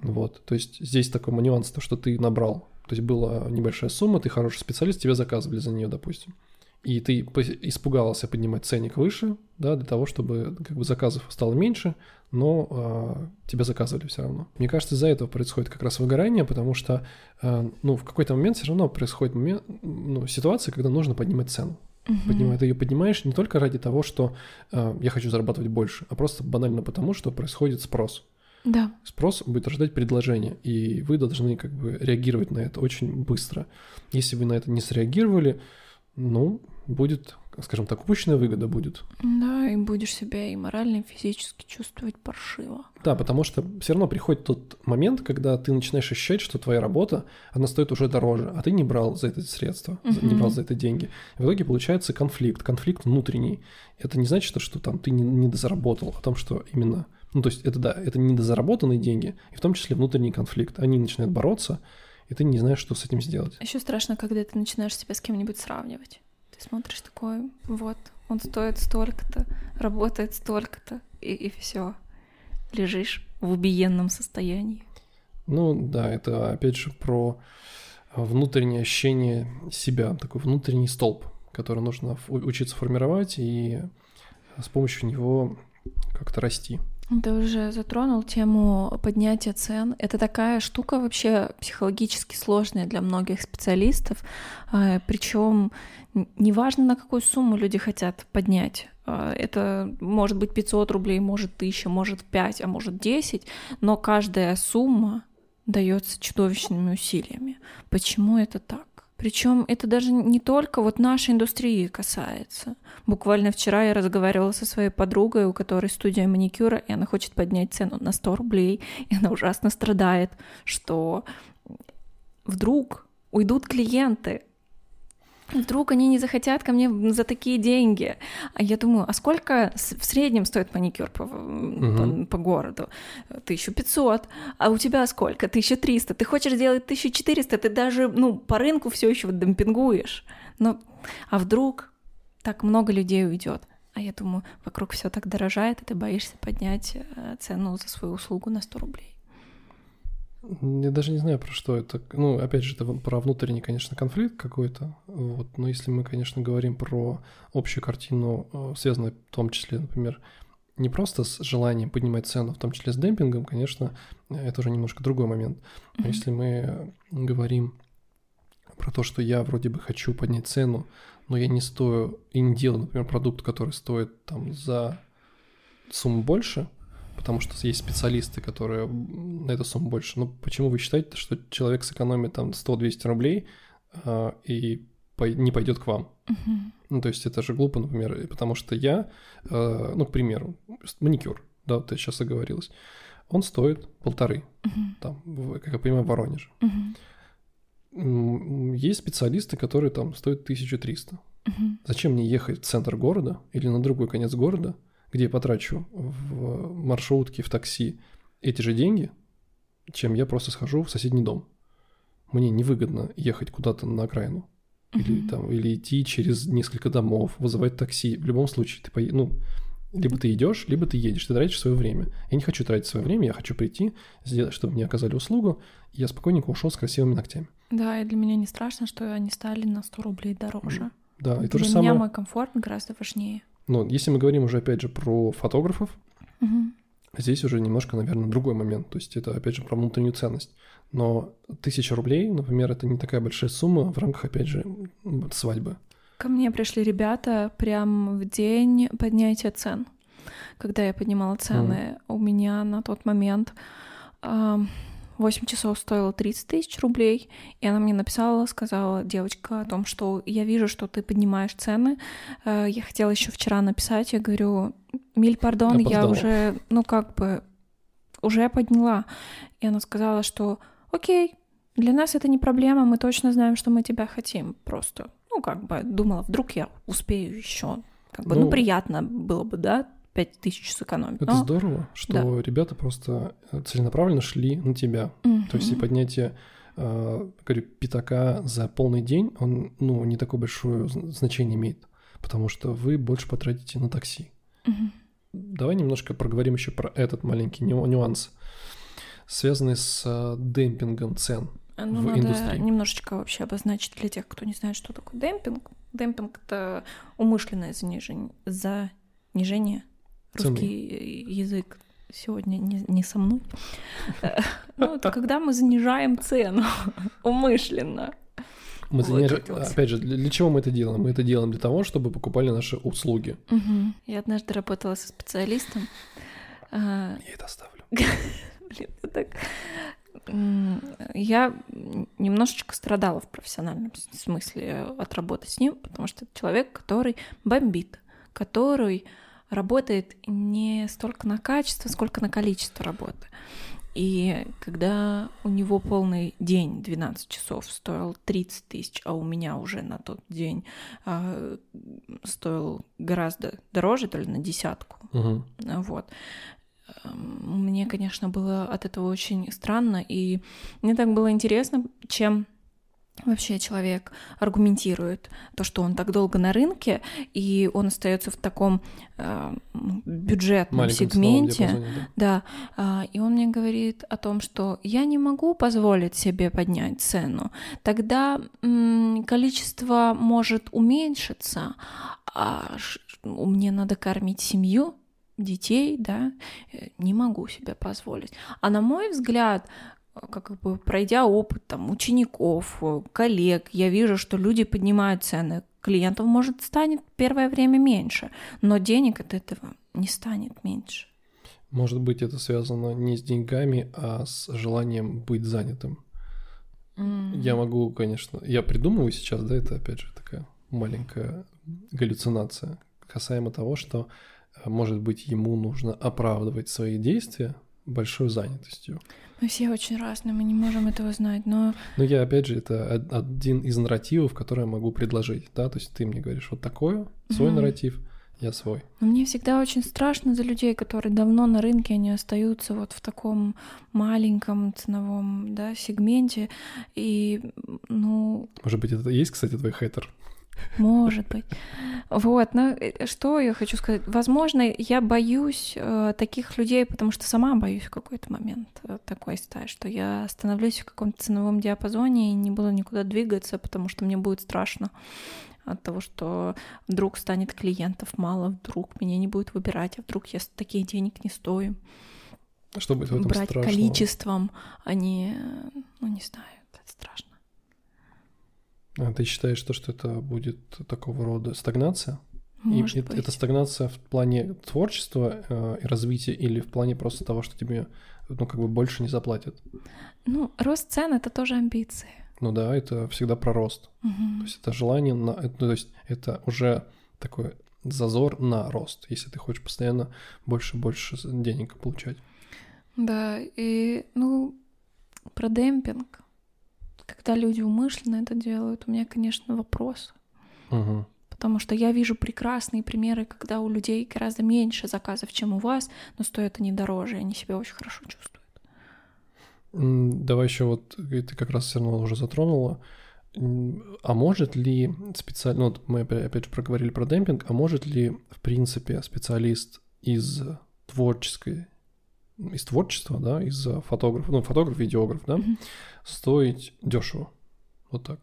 Вот, то есть здесь такой нюанс, то, что ты набрал, то есть была небольшая сумма, ты хороший специалист, тебя заказывали за нее, допустим, и ты испугался поднимать ценник выше, да, для того, чтобы как бы заказов стало меньше, но а, тебя заказывали все равно. Мне кажется, из-за этого происходит как раз выгорание, потому что, а, ну, в какой-то момент все равно происходит момент, ну, ситуация, когда нужно поднимать цену. Мгм. Поднимай- ты ее поднимаешь не только ради того, что а, я хочу зарабатывать больше, а просто банально потому, что происходит спрос Да. спрос будет рождать предложение, и вы должны как бы реагировать на это очень быстро. Если вы на это не среагировали, ну, будет, скажем так, упущенная выгода будет. Да, и будешь себя и морально, и физически чувствовать паршиво. Да, потому что все равно приходит тот момент, когда ты начинаешь ощущать, что твоя работа, она стоит уже дороже, а ты не брал за это средства, за- не брал за это деньги. В итоге получается конфликт, конфликт внутренний. Это не значит, что, что там ты не, не дозаработал, а том, что именно... Ну, то есть это да, это недозаработанные деньги, и в том числе внутренний конфликт. Они начинают бороться, и ты не знаешь, что с этим сделать. Еще страшно, когда ты начинаешь себя с кем-нибудь сравнивать. Ты смотришь такой, вот, он стоит столько-то, работает столько-то, и, и все. Лежишь в убиенном состоянии. Ну да, это опять же про внутреннее ощущение себя, такой внутренний столб, который нужно учиться формировать и с помощью него как-то расти. Ты уже затронул тему поднятия цен. Это такая штука вообще психологически сложная для многих специалистов. Причем неважно, на какую сумму люди хотят поднять. А, Это может быть 500 рублей, может 1000, может 5, а может 10, но каждая сумма дается чудовищными усилиями. Почему это так? Причем это даже не только вот нашей индустрии касается. Буквально вчера я разговаривала со своей подругой, у которой студия маникюра, и она хочет поднять цену на 100 рублей, и она ужасно страдает, что вдруг уйдут клиенты, Вдруг они не захотят ко мне за такие деньги. А я думаю, а сколько в среднем стоит маникюр по, угу. по, по городу? 1500. А у тебя сколько? 1300. Ты хочешь сделать 1400, ты даже ну, по рынку все еще демпингуешь. Ну, а вдруг так много людей уйдет? А я думаю, вокруг все так дорожает, и ты боишься поднять э, цену за свою услугу на 100 рублей. Я даже не знаю, про что это. Ну, опять же, это про внутренний, конечно, конфликт какой-то. Вот. Но если мы, конечно, говорим про общую картину, э, связанную в том числе, например, не просто с желанием поднимать цену, в том числе с демпингом, конечно, это уже немножко другой момент. Но если мы говорим про то, что я вроде бы хочу поднять цену, но я не стою и не делаю, например, продукт, который стоит там за сумму больше, потому что есть специалисты, которые на эту сумму больше. Ну, почему вы считаете, что человек сэкономит там 100-200 рублей э, и по- не пойдет к вам? Uh-huh. Ну, то есть это же глупо, например, потому что я, э, ну, к примеру, маникюр, да, вот я сейчас оговорилась, он стоит полторы, uh-huh. там, как я понимаю, в Воронеже. Uh-huh. Есть специалисты, которые там стоят 1300. Uh-huh. Зачем мне ехать в центр города или на другой конец города – где я потрачу в маршрутке, в такси эти же деньги, чем я просто схожу в соседний дом. Мне невыгодно ехать куда-то на окраину. Или, uh-huh. там, или идти через несколько домов, вызывать такси. В любом случае, ты по... ну, либо ты идешь, либо ты едешь, ты тратишь свое время. Я не хочу тратить свое время, я хочу прийти, сделать, чтобы мне оказали услугу, и я спокойненько ушел с красивыми ногтями. Да, и для меня не страшно, что они стали на 100 рублей дороже. Да, и для то же меня самое... мой комфорт гораздо важнее. Ну, если мы говорим уже, опять же, про фотографов, угу. здесь уже немножко, наверное, другой момент. То есть это, опять же, про внутреннюю ценность. Но тысяча рублей, например, это не такая большая сумма в рамках, опять же, свадьбы. Ко мне пришли ребята прям в день поднятия цен. Когда я поднимала цены, mm. у меня на тот момент... Э, 8 часов стоило 30 тысяч рублей, и она мне написала, сказала девочка о том, что я вижу, что ты поднимаешь цены. Э, я хотела еще вчера написать, я говорю, миль, пардон, я уже, ну как бы, уже подняла. И она сказала, что окей, для нас это не проблема, мы точно знаем, что мы тебя хотим. Просто, ну как бы, думала, вдруг я успею еще. Как бы, ну, ну приятно было бы, да, 5 тысяч сэкономить. Это Но... здорово, что да. ребята просто э, целенаправленно шли на тебя. Угу. То есть и поднятие э, говорю, пятака за полный день, он ну, не такое большое значение имеет, потому что вы больше потратите на такси. Угу. Давай немножко проговорим еще про этот маленький нюанс, связанный с э, демпингом цен. Ну, в надо индустрии. немножечко вообще обозначить для тех, кто не знает, что такое демпинг. Демпинг — это умышленное занижение, занижение русский язык сегодня не, не со мной. Ну, это когда мы занижаем цену умышленно. Мы заниж... Опять же, для чего мы это делаем? Мы это делаем для того, чтобы покупали наши услуги. Угу. Я однажды работала со специалистом. А, Я это оставлю. Блин, так... Я немножечко страдала в профессиональном смысле от работы с ним, потому что это человек, который бомбит, который работает не столько на качество, сколько на количество работы. И когда у него полный день, 12 часов, стоил 30 тысяч, а у меня уже на тот день э, стоил гораздо дороже, то ли на десятку. Угу. Вот. Эм, мне, конечно, было от этого очень странно, и мне так было интересно, чем вообще человек аргументирует то, что он так долго на рынке, и он остается в таком э, бюджетном Маленьком сегменте. Да, да э, и он мне говорит о том, что я не могу позволить себе поднять цену. Тогда м, количество может уменьшиться, а мне надо кормить семью, детей, да, э, не могу себе позволить. А на мой взгляд, как бы пройдя опыт там, учеников, э, коллег, я вижу, что люди поднимают цены. Клиентов, может, станет первое время меньше, но денег от этого не станет меньше. Может быть, это связано не с деньгами, а с желанием быть занятым. Я могу, конечно, я придумываю сейчас, да, это опять же такая маленькая галлюцинация касаемо того, что, э, может быть, ему нужно оправдывать свои действия большой занятостью. Мы все очень разные, мы не можем этого знать, но... Но я, опять же, это один из нарративов, который я могу предложить, да, то есть ты мне говоришь вот такое, свой mm-hmm. нарратив, я свой. Но мне всегда очень страшно за людей, которые давно на рынке, они остаются вот в таком маленьком ценовом да, сегменте. И, ну... Может быть, это есть, кстати, твой хейтер? Может быть. Вот, но э, что я хочу сказать? Возможно, я боюсь э, таких людей, потому что сама боюсь в какой-то момент э, такой стать, что я становлюсь в каком-то ценовом диапазоне и не буду никуда двигаться, потому что мне будет страшно от того, что вдруг станет клиентов мало, вдруг меня не будет выбирать, а вдруг я таких денег не стою. Что будет в этом Брать страшного? количеством, а не, ну не знаю, это страшно. А ты считаешь, то, что это будет такого рода стагнация? Может и быть. это стагнация в плане творчества э, и развития или в плане просто того, что тебе ну как бы больше не заплатят? Ну, рост цен это тоже амбиции. Ну да, это всегда про рост. Угу. То есть это желание на, ну, то есть это уже такой зазор на рост, если ты хочешь постоянно больше и больше денег получать. Да, и ну про демпинг, когда люди умышленно это делают, у меня, конечно, вопрос. Угу. Потому что я вижу прекрасные примеры, когда у людей гораздо меньше заказов, чем у вас, но стоят они дороже, и они себя очень хорошо чувствуют. Давай еще вот ты как раз все равно уже затронула. А может ли специально, ну, вот мы опять, опять же проговорили про демпинг, а может ли, в принципе, специалист из творческой, из творчества, да, из фотографа, ну, фотограф, видеограф, да, mm-hmm. стоить дешево? Вот так.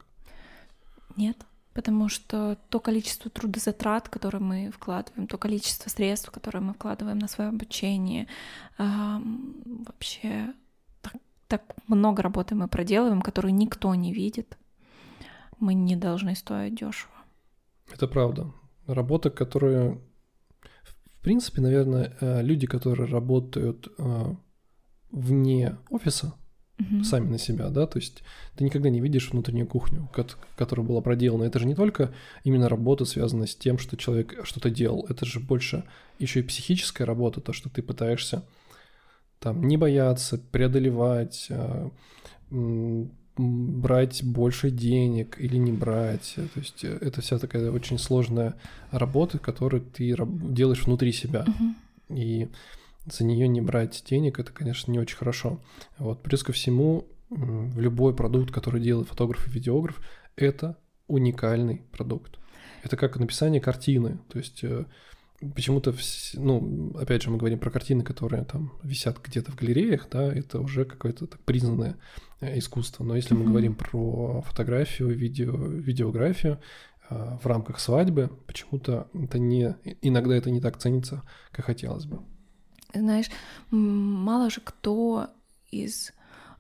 Нет, потому что то количество трудозатрат, которые мы вкладываем, то количество средств, которые мы вкладываем на свое обучение, вообще так много работы мы проделываем, которую никто не видит. Мы не должны стоить дешево. Это правда. Работа, которая... В принципе, наверное, э, люди, которые работают э, вне офиса, угу. сами на себя, да, то есть ты никогда не видишь внутреннюю кухню, которая была проделана. Это же не только именно работа, связанная с тем, что человек что-то делал, это же больше еще и психическая работа, то, что ты пытаешься там не бояться, преодолевать, а, брать больше денег или не брать. То есть э, это вся такая очень сложная работа, которую ты делаешь внутри себя. Uh-huh. И за нее не брать денег, это, конечно, не очень хорошо. Вот. Плюс ко всему, любой продукт, который делает фотограф и видеограф, это уникальный продукт. Это как написание картины. То есть э, почему-то, ну, опять же, мы говорим про картины, которые там висят где-то в галереях, да, это уже какое-то признанное э, искусство. Но если mm-hmm. мы говорим про фотографию, видео, видеографию э, в рамках свадьбы, почему-то это не, иногда это не так ценится, как хотелось бы. Знаешь, мало же кто из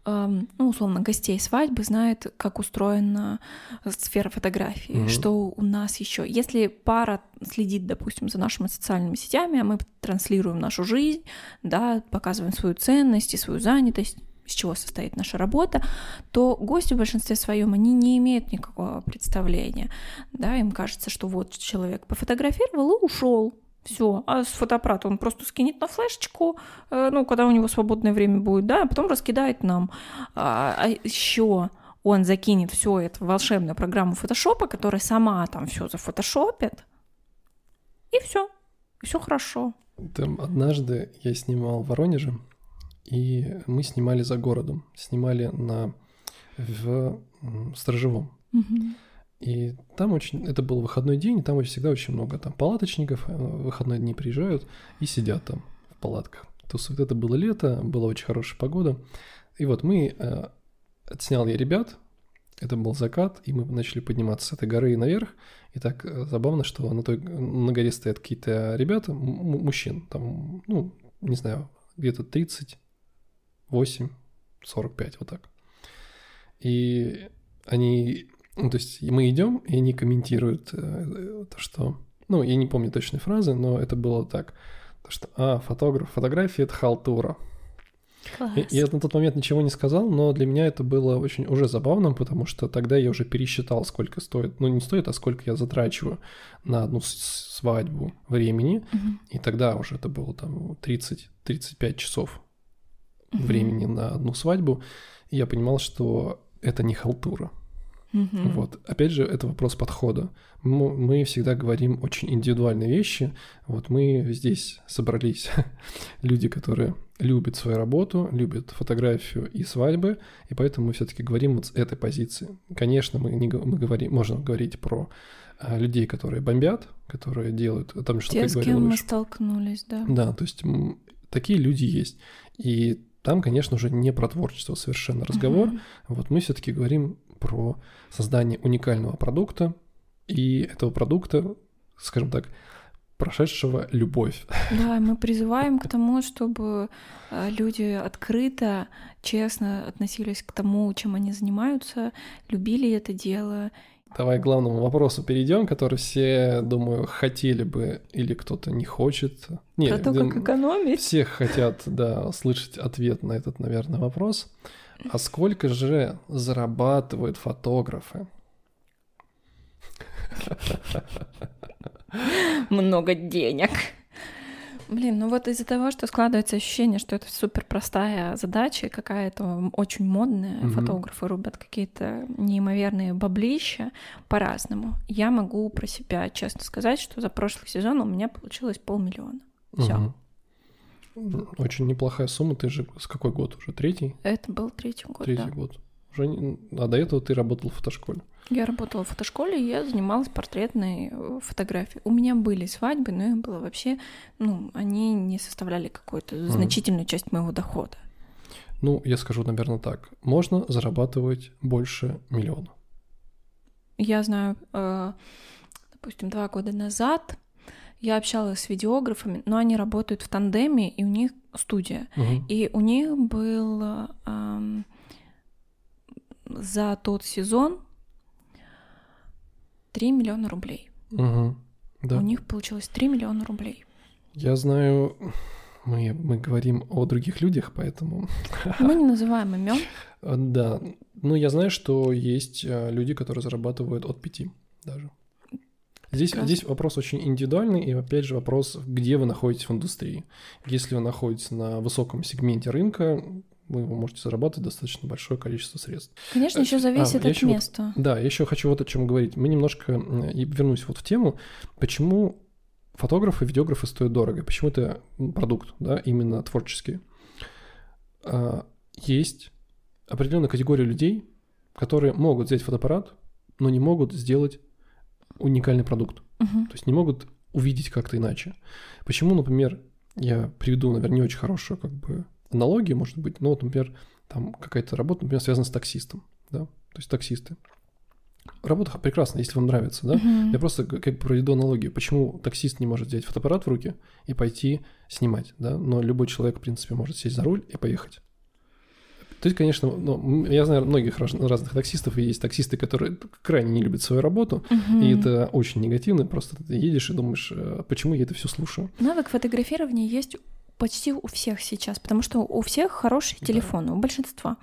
ну, условно, гостей свадьбы знает, как устроена сфера фотографии, mm-hmm. что у нас еще. Если пара следит, допустим, за нашими социальными сетями, а мы транслируем нашу жизнь, да, показываем свою ценность и свою занятость, из чего состоит наша работа, то гости в большинстве своем, они не имеют никакого представления. Да, им кажется, что вот человек пофотографировал и ушел. Все. А с фотоаппарата он просто скинет на флешечку, э, ну, когда у него свободное время будет, да, а потом раскидает нам. А, а еще он закинет все это в волшебную программу фотошопа, которая сама там все зафотошопит. И все. Все хорошо. Там однажды я снимал в Воронеже, и мы снимали за городом. Снимали на в Сторожевом. Угу. И там очень, это был выходной день, и там всегда очень много там палаточников, э, выходные дни приезжают и сидят там в палатках. То есть это было лето, была очень хорошая погода. И вот мы, э, отснял я ребят, это был закат, и мы начали подниматься с этой горы наверх. И так э, забавно, что на, той, на горе стоят какие-то ребята, мужчин, там, ну, не знаю, где-то 38, 45, вот так. И они ну, то есть мы идем, и они комментируют э, то, что... Ну, я не помню точной фразы, но это было так. То, что, а, фотограф, фотография — это халтура. Класс. Я на тот момент ничего не сказал, но для меня это было очень уже забавным, потому что тогда я уже пересчитал, сколько стоит, ну не стоит, а сколько я затрачиваю на одну свадьбу времени, Мгм. и тогда уже это было там 30-35 часов Мгм. времени на одну свадьбу, и я понимал, что это не халтура. Мгм. Вот. Опять же, это вопрос подхода. Мы, всегда говорим очень индивидуальные вещи. Вот мы здесь собрались люди, которые любят свою работу, любят фотографию и свадьбы, и поэтому мы все-таки говорим вот с этой позиции. Конечно, мы не мы говорим, можно говорить про а, людей, которые бомбят, которые делают там что Те, с кем мы выше. столкнулись, да. Да, то есть м, такие люди есть. И там, конечно, уже не про творчество совершенно разговор. Мгм. Вот мы все-таки говорим про создание уникального продукта и этого продукта, скажем так, прошедшего любовь. Да, мы призываем к тому, чтобы э, люди открыто, честно относились к тому, чем они занимаются, любили это дело. Давай к главному вопросу перейдем, который все, думаю, хотели бы или кто-то не хочет. Не, Про то, как экономить. все хотят, да, слышать ответ на этот, наверное, вопрос. А сколько же зарабатывают фотографы? Много денег. Блин, ну вот из-за того, что складывается ощущение, что это супер простая задача, какая-то очень модная, Мгм. фотографы рубят какие-то неимоверные баблища по-разному. Я могу про себя честно сказать, что за прошлый сезон у меня получилось полмиллиона. Мгм. Очень неплохая сумма. Ты же с какой год уже? Третий? Это был третий год, Третий да. год. Уже не- А до этого ты работал в фотошколе. Я работала в фотошколе, и я занималась портретной э, фотографией. У меня были свадьбы, но их было вообще, ну, они не составляли какую-то Мгм. значительную часть моего дохода. Ну, я скажу, наверное, так. Можно зарабатывать больше миллиона. Я знаю, э, допустим, два года назад я общалась с видеографами, но они работают в тандеме, и у них студия. Мгм. И у них был э, ам, за тот сезон 3 миллиона рублей. Мгм. Да. У них получилось 3 миллиона рублей. Я знаю, мы, мы говорим о других людях, поэтому... Мы не называем имен. Да. Ну, я знаю, что есть э, люди, которые зарабатывают от пяти даже. Здесь, здесь вопрос очень индивидуальный, и опять же вопрос, где вы находитесь в индустрии. Если вы находитесь на высоком сегменте рынка, вы можете зарабатывать достаточно большое количество средств. Конечно, А, еще а, зависит я от ещё вот- места. Да, я еще хочу вот о чем говорить. Мы немножко и вернусь вот в тему, почему фотографы, видеографы стоят дорого, почему это продукт, да, именно творческий. А, Есть определенная категория людей, которые могут взять фотоаппарат, но не могут сделать уникальный продукт. Мгм. То есть не могут увидеть как-то иначе. Почему, например, я приведу, наверное, не очень хорошую как бы аналогию, может быть, но вот, например, там какая-то работа, например, связана с таксистом, да, то есть таксисты. Работа прекрасна, если вам нравится, да. Мгм. Я просто как как проведу аналогию, почему таксист не может взять фотоаппарат в руки и пойти снимать, да, но любой человек, в принципе, может сесть за руль и поехать. Есть, конечно, ну, я знаю многих раз- разных таксистов, и есть таксисты, которые крайне не любят свою работу, Мгм. и это очень негативно, просто ты едешь и думаешь, э, почему я это все слушаю. Навык фотографирования есть почти у всех сейчас, потому что у всех хорошие Да. телефоны, у большинства.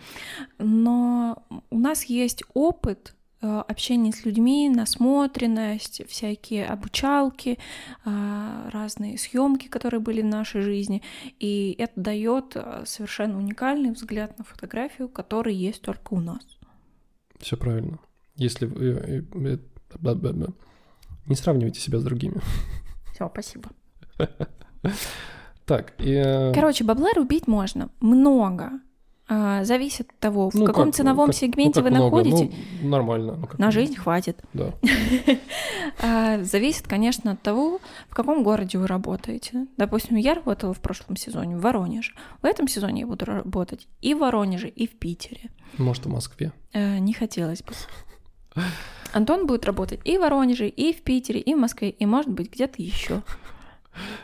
Но у нас есть опыт э, общения с людьми, насмотренность, всякие обучалки, а, разные съемки, которые были в нашей жизни. И это дает э, совершенно уникальный взгляд на фотографию, который есть только у нас. Все правильно. Если вы э, не сравнивайте себя с другими. Все, спасибо. Так, и, Короче, бабла рубить можно много. А, зависит от того, в ну, каком как- ценовом как- ну, сегменте как вы много? находитесь. Ну, нормально. ну, как На жизнь хватит. Да. А, Зависит, конечно, от того, в каком городе вы работаете. Допустим, я работала в прошлом сезоне в Воронеже. В этом сезоне я буду работать и в Воронеже, и в Питере. Может, в Москве. Э, Не хотелось бы. Антон будет работать и в Воронеже, и в Питере, и в Москве, и, может быть, где-то еще.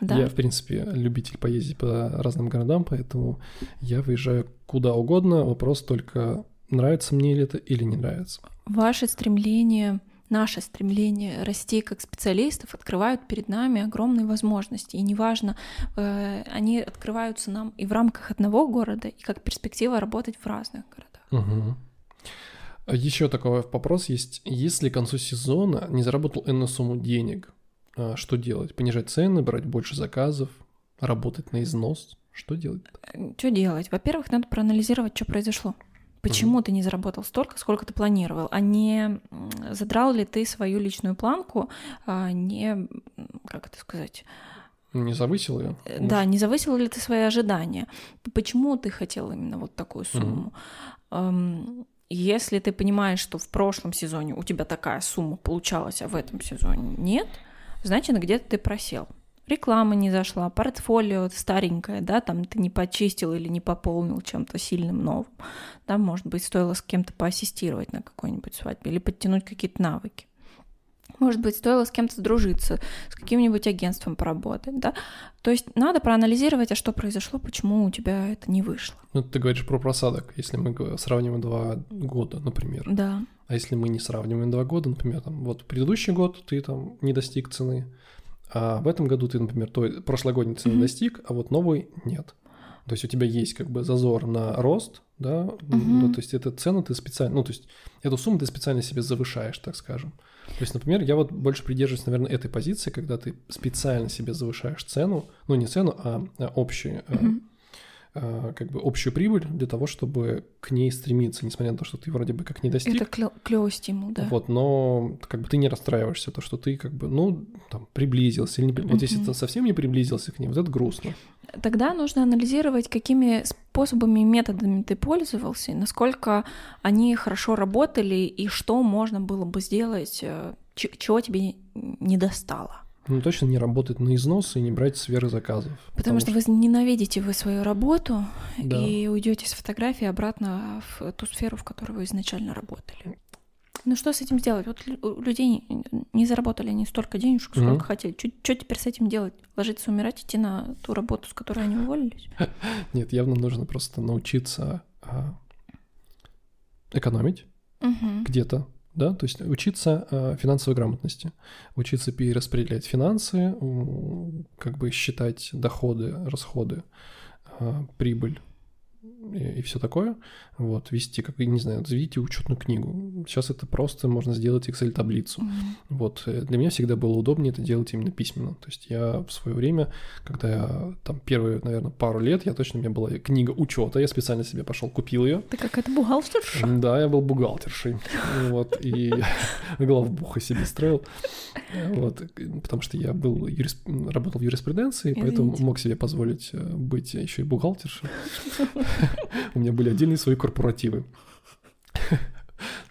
Да. Я, в принципе, любитель поездить по разным городам, поэтому я выезжаю куда угодно. Вопрос только, нравится мне ли это или не нравится. Ваше стремление наше стремление расти как специалистов открывают перед нами огромные возможности. И неважно, э, они открываются нам и в рамках одного города, и как перспектива работать в разных городах. Угу. Еще такой вопрос есть. Если к концу сезона не заработал энную сумму денег, а, что делать? Понижать цены, брать больше заказов, работать на износ? Что делать? Э, что делать? Во-первых, надо проанализировать, что произошло. Почему mm-hmm. ты не заработал столько, сколько ты планировал, а не задрал ли ты свою личную планку, а не, как это сказать, не завысил ее? Э, да, не завысил ли ты свои ожидания? Почему ты хотел именно вот такую сумму? Mm-hmm. Если ты понимаешь, что в прошлом сезоне у тебя такая сумма получалась, а в этом сезоне нет, значит, где-то ты просел реклама не зашла, портфолио старенькое, да, там ты не почистил или не пополнил чем-то сильным новым, да, может быть, стоило с кем-то поассистировать на какой-нибудь свадьбе или подтянуть какие-то навыки. Может быть, стоило с кем-то сдружиться, с каким-нибудь агентством поработать, да? То есть надо проанализировать, а что произошло, почему у тебя это не вышло. Ну, ты говоришь про просадок, если мы сравниваем два года, например. Да. А если мы не сравниваем два года, например, там, вот предыдущий год ты там не достиг цены, а в этом году ты, например, той прошлогодней цены mm-hmm. достиг, а вот новый нет. То есть у тебя есть как бы зазор на рост, да, mm-hmm. ну, то есть эту цену ты специально, ну, то есть эту сумму ты специально себе завышаешь, так скажем. То есть, например, я вот больше придерживаюсь, наверное, этой позиции, когда ты специально себе завышаешь цену, ну, не цену, а, а общую, mm-hmm. Э, как бы общую прибыль для того, чтобы к ней стремиться, несмотря на то, что ты вроде бы как не достиг. Это клёвый стимул, да. Вот, но как бы ты не расстраиваешься, то, что ты как бы, ну, там, приблизился или не Вот если ты совсем не приблизился к ним, вот это грустно. Тогда нужно анализировать, какими способами и методами ты пользовался, насколько они хорошо работали и что можно было бы сделать, э, чего тебе не достало. Ну, точно не работать на износ и не брать сверхзаказов. Потому, потому что, что вы ненавидите вы свою работу да. и уйдете с фотографии обратно в ту сферу, в которой вы изначально работали. Ну что с этим сделать? Вот у людей не заработали они столько денежек, сколько mm-hmm. хотели. Что теперь с этим делать? Ложиться, умирать, идти на ту работу, с которой они уволились? Нет, явно нужно просто научиться а, экономить где-то да, то есть учиться э, финансовой грамотности, учиться перераспределять финансы, как бы считать доходы, расходы, э, прибыль и, и все такое. Вот, вести, как, не знаю, заведите учетную книгу. Сейчас это просто можно сделать Excel-таблицу. Mm-hmm. Вот, э, для меня всегда было удобнее это делать именно письменно. То есть я в свое время, когда я там первые, наверное, пару лет, я точно, у меня была книга учета, я специально себе пошел, купил ее. Ты какая-то бухгалтерша? Да, я был бухгалтершей. Вот, и главбуха себе строил. Вот, потому что я был работал в юриспруденции, поэтому мог себе позволить э, быть еще и бухгалтершей. У меня были отдельные свои корпоративы.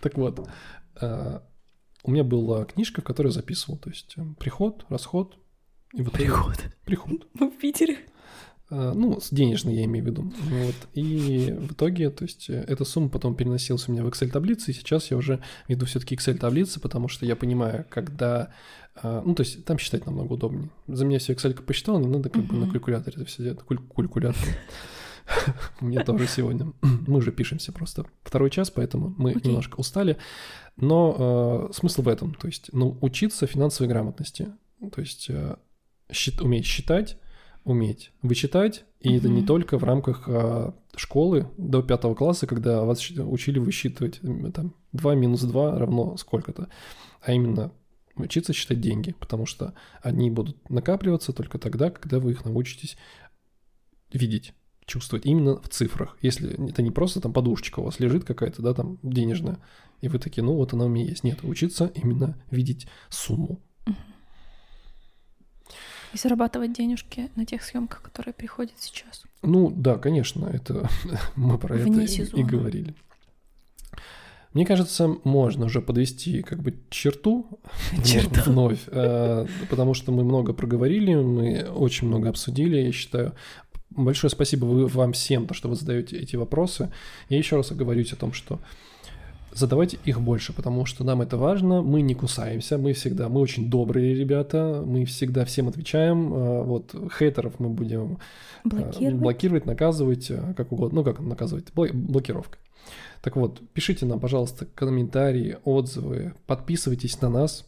Так вот, э, у меня была книжка, в которой я записывал, то есть э, приход, расход. И вот приход. Приход. Мы в Питере. Э, ну, денежный я имею в виду. Вот. И в итоге, то есть, эта сумма потом переносилась у меня в Excel-таблицы, и сейчас я уже веду все таки Excel-таблицы, потому что я понимаю, когда... Ну, то есть, там считать намного удобнее. За меня все Excel посчитал, не надо как бы на калькуляторе это все делать, калькулятор. Мне тоже сегодня. Мы уже пишемся просто второй час, поэтому мы okay. немножко устали. Но э, смысл в этом, то есть ну, учиться финансовой грамотности, то есть э, счит, уметь считать, уметь вычитать, и mm-hmm. это не только в рамках э, школы до пятого класса, когда вас учили высчитывать там 2 минус 2 равно сколько-то, а именно учиться считать деньги, потому что они будут накапливаться только тогда, когда вы их научитесь видеть чувствовать именно в цифрах. Если это не просто там подушечка у вас лежит какая-то, да, там денежная, и вы такие, ну вот она у меня есть. Нет, учиться именно видеть сумму. И зарабатывать денежки на тех съемках, которые приходят сейчас. Ну да, конечно, это мы про Вне это сезона. и говорили. Мне кажется, можно уже подвести как бы черту, черту. вновь, э, потому что мы много проговорили, мы очень много обсудили, я считаю, Большое спасибо вам всем, то, что вы задаете эти вопросы. Я еще раз оговорюсь о том, что задавайте их больше, потому что нам это важно, мы не кусаемся, мы всегда, мы очень добрые ребята, мы всегда всем отвечаем, а, вот хейтеров мы будем а, блокировать, блокировать наказывать, а, как угодно, ну как наказывать, блокировкой. Так вот, пишите нам, пожалуйста, комментарии, отзывы, подписывайтесь на нас,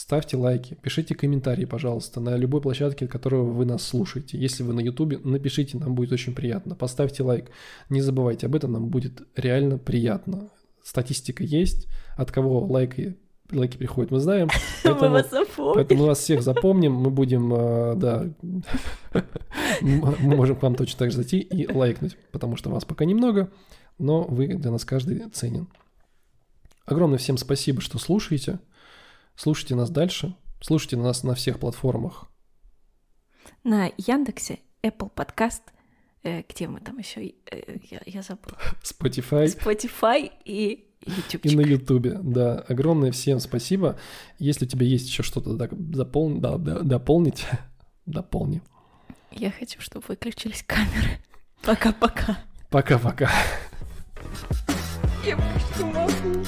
ставьте лайки, пишите комментарии, пожалуйста, на любой площадке, которую вы нас слушаете. Если вы на ютубе, напишите, нам будет очень приятно. Поставьте лайк. Не забывайте об этом, нам будет реально приятно статистика есть, от кого лайки лайки приходят, мы знаем. Поэтому, мы вас запомним. Поэтому мы вас всех запомним, мы будем, э, да, мы можем к вам точно так же зайти и лайкнуть, потому что вас пока немного, но вы для нас каждый ценен. Огромное всем спасибо, что слушаете. Слушайте нас дальше. Слушайте нас на всех платформах. На Яндексе, Apple Podcast – э, где мы там еще, э, я, я забыла. Spotify. Spotify и YouTube. И на Ютубе, да. Огромное всем спасибо. Если у тебя есть еще что-то запол... да, да, дополнить, дополни. Я хочу, чтобы выключились камеры. Пока-пока. Пока-пока. Я не могу.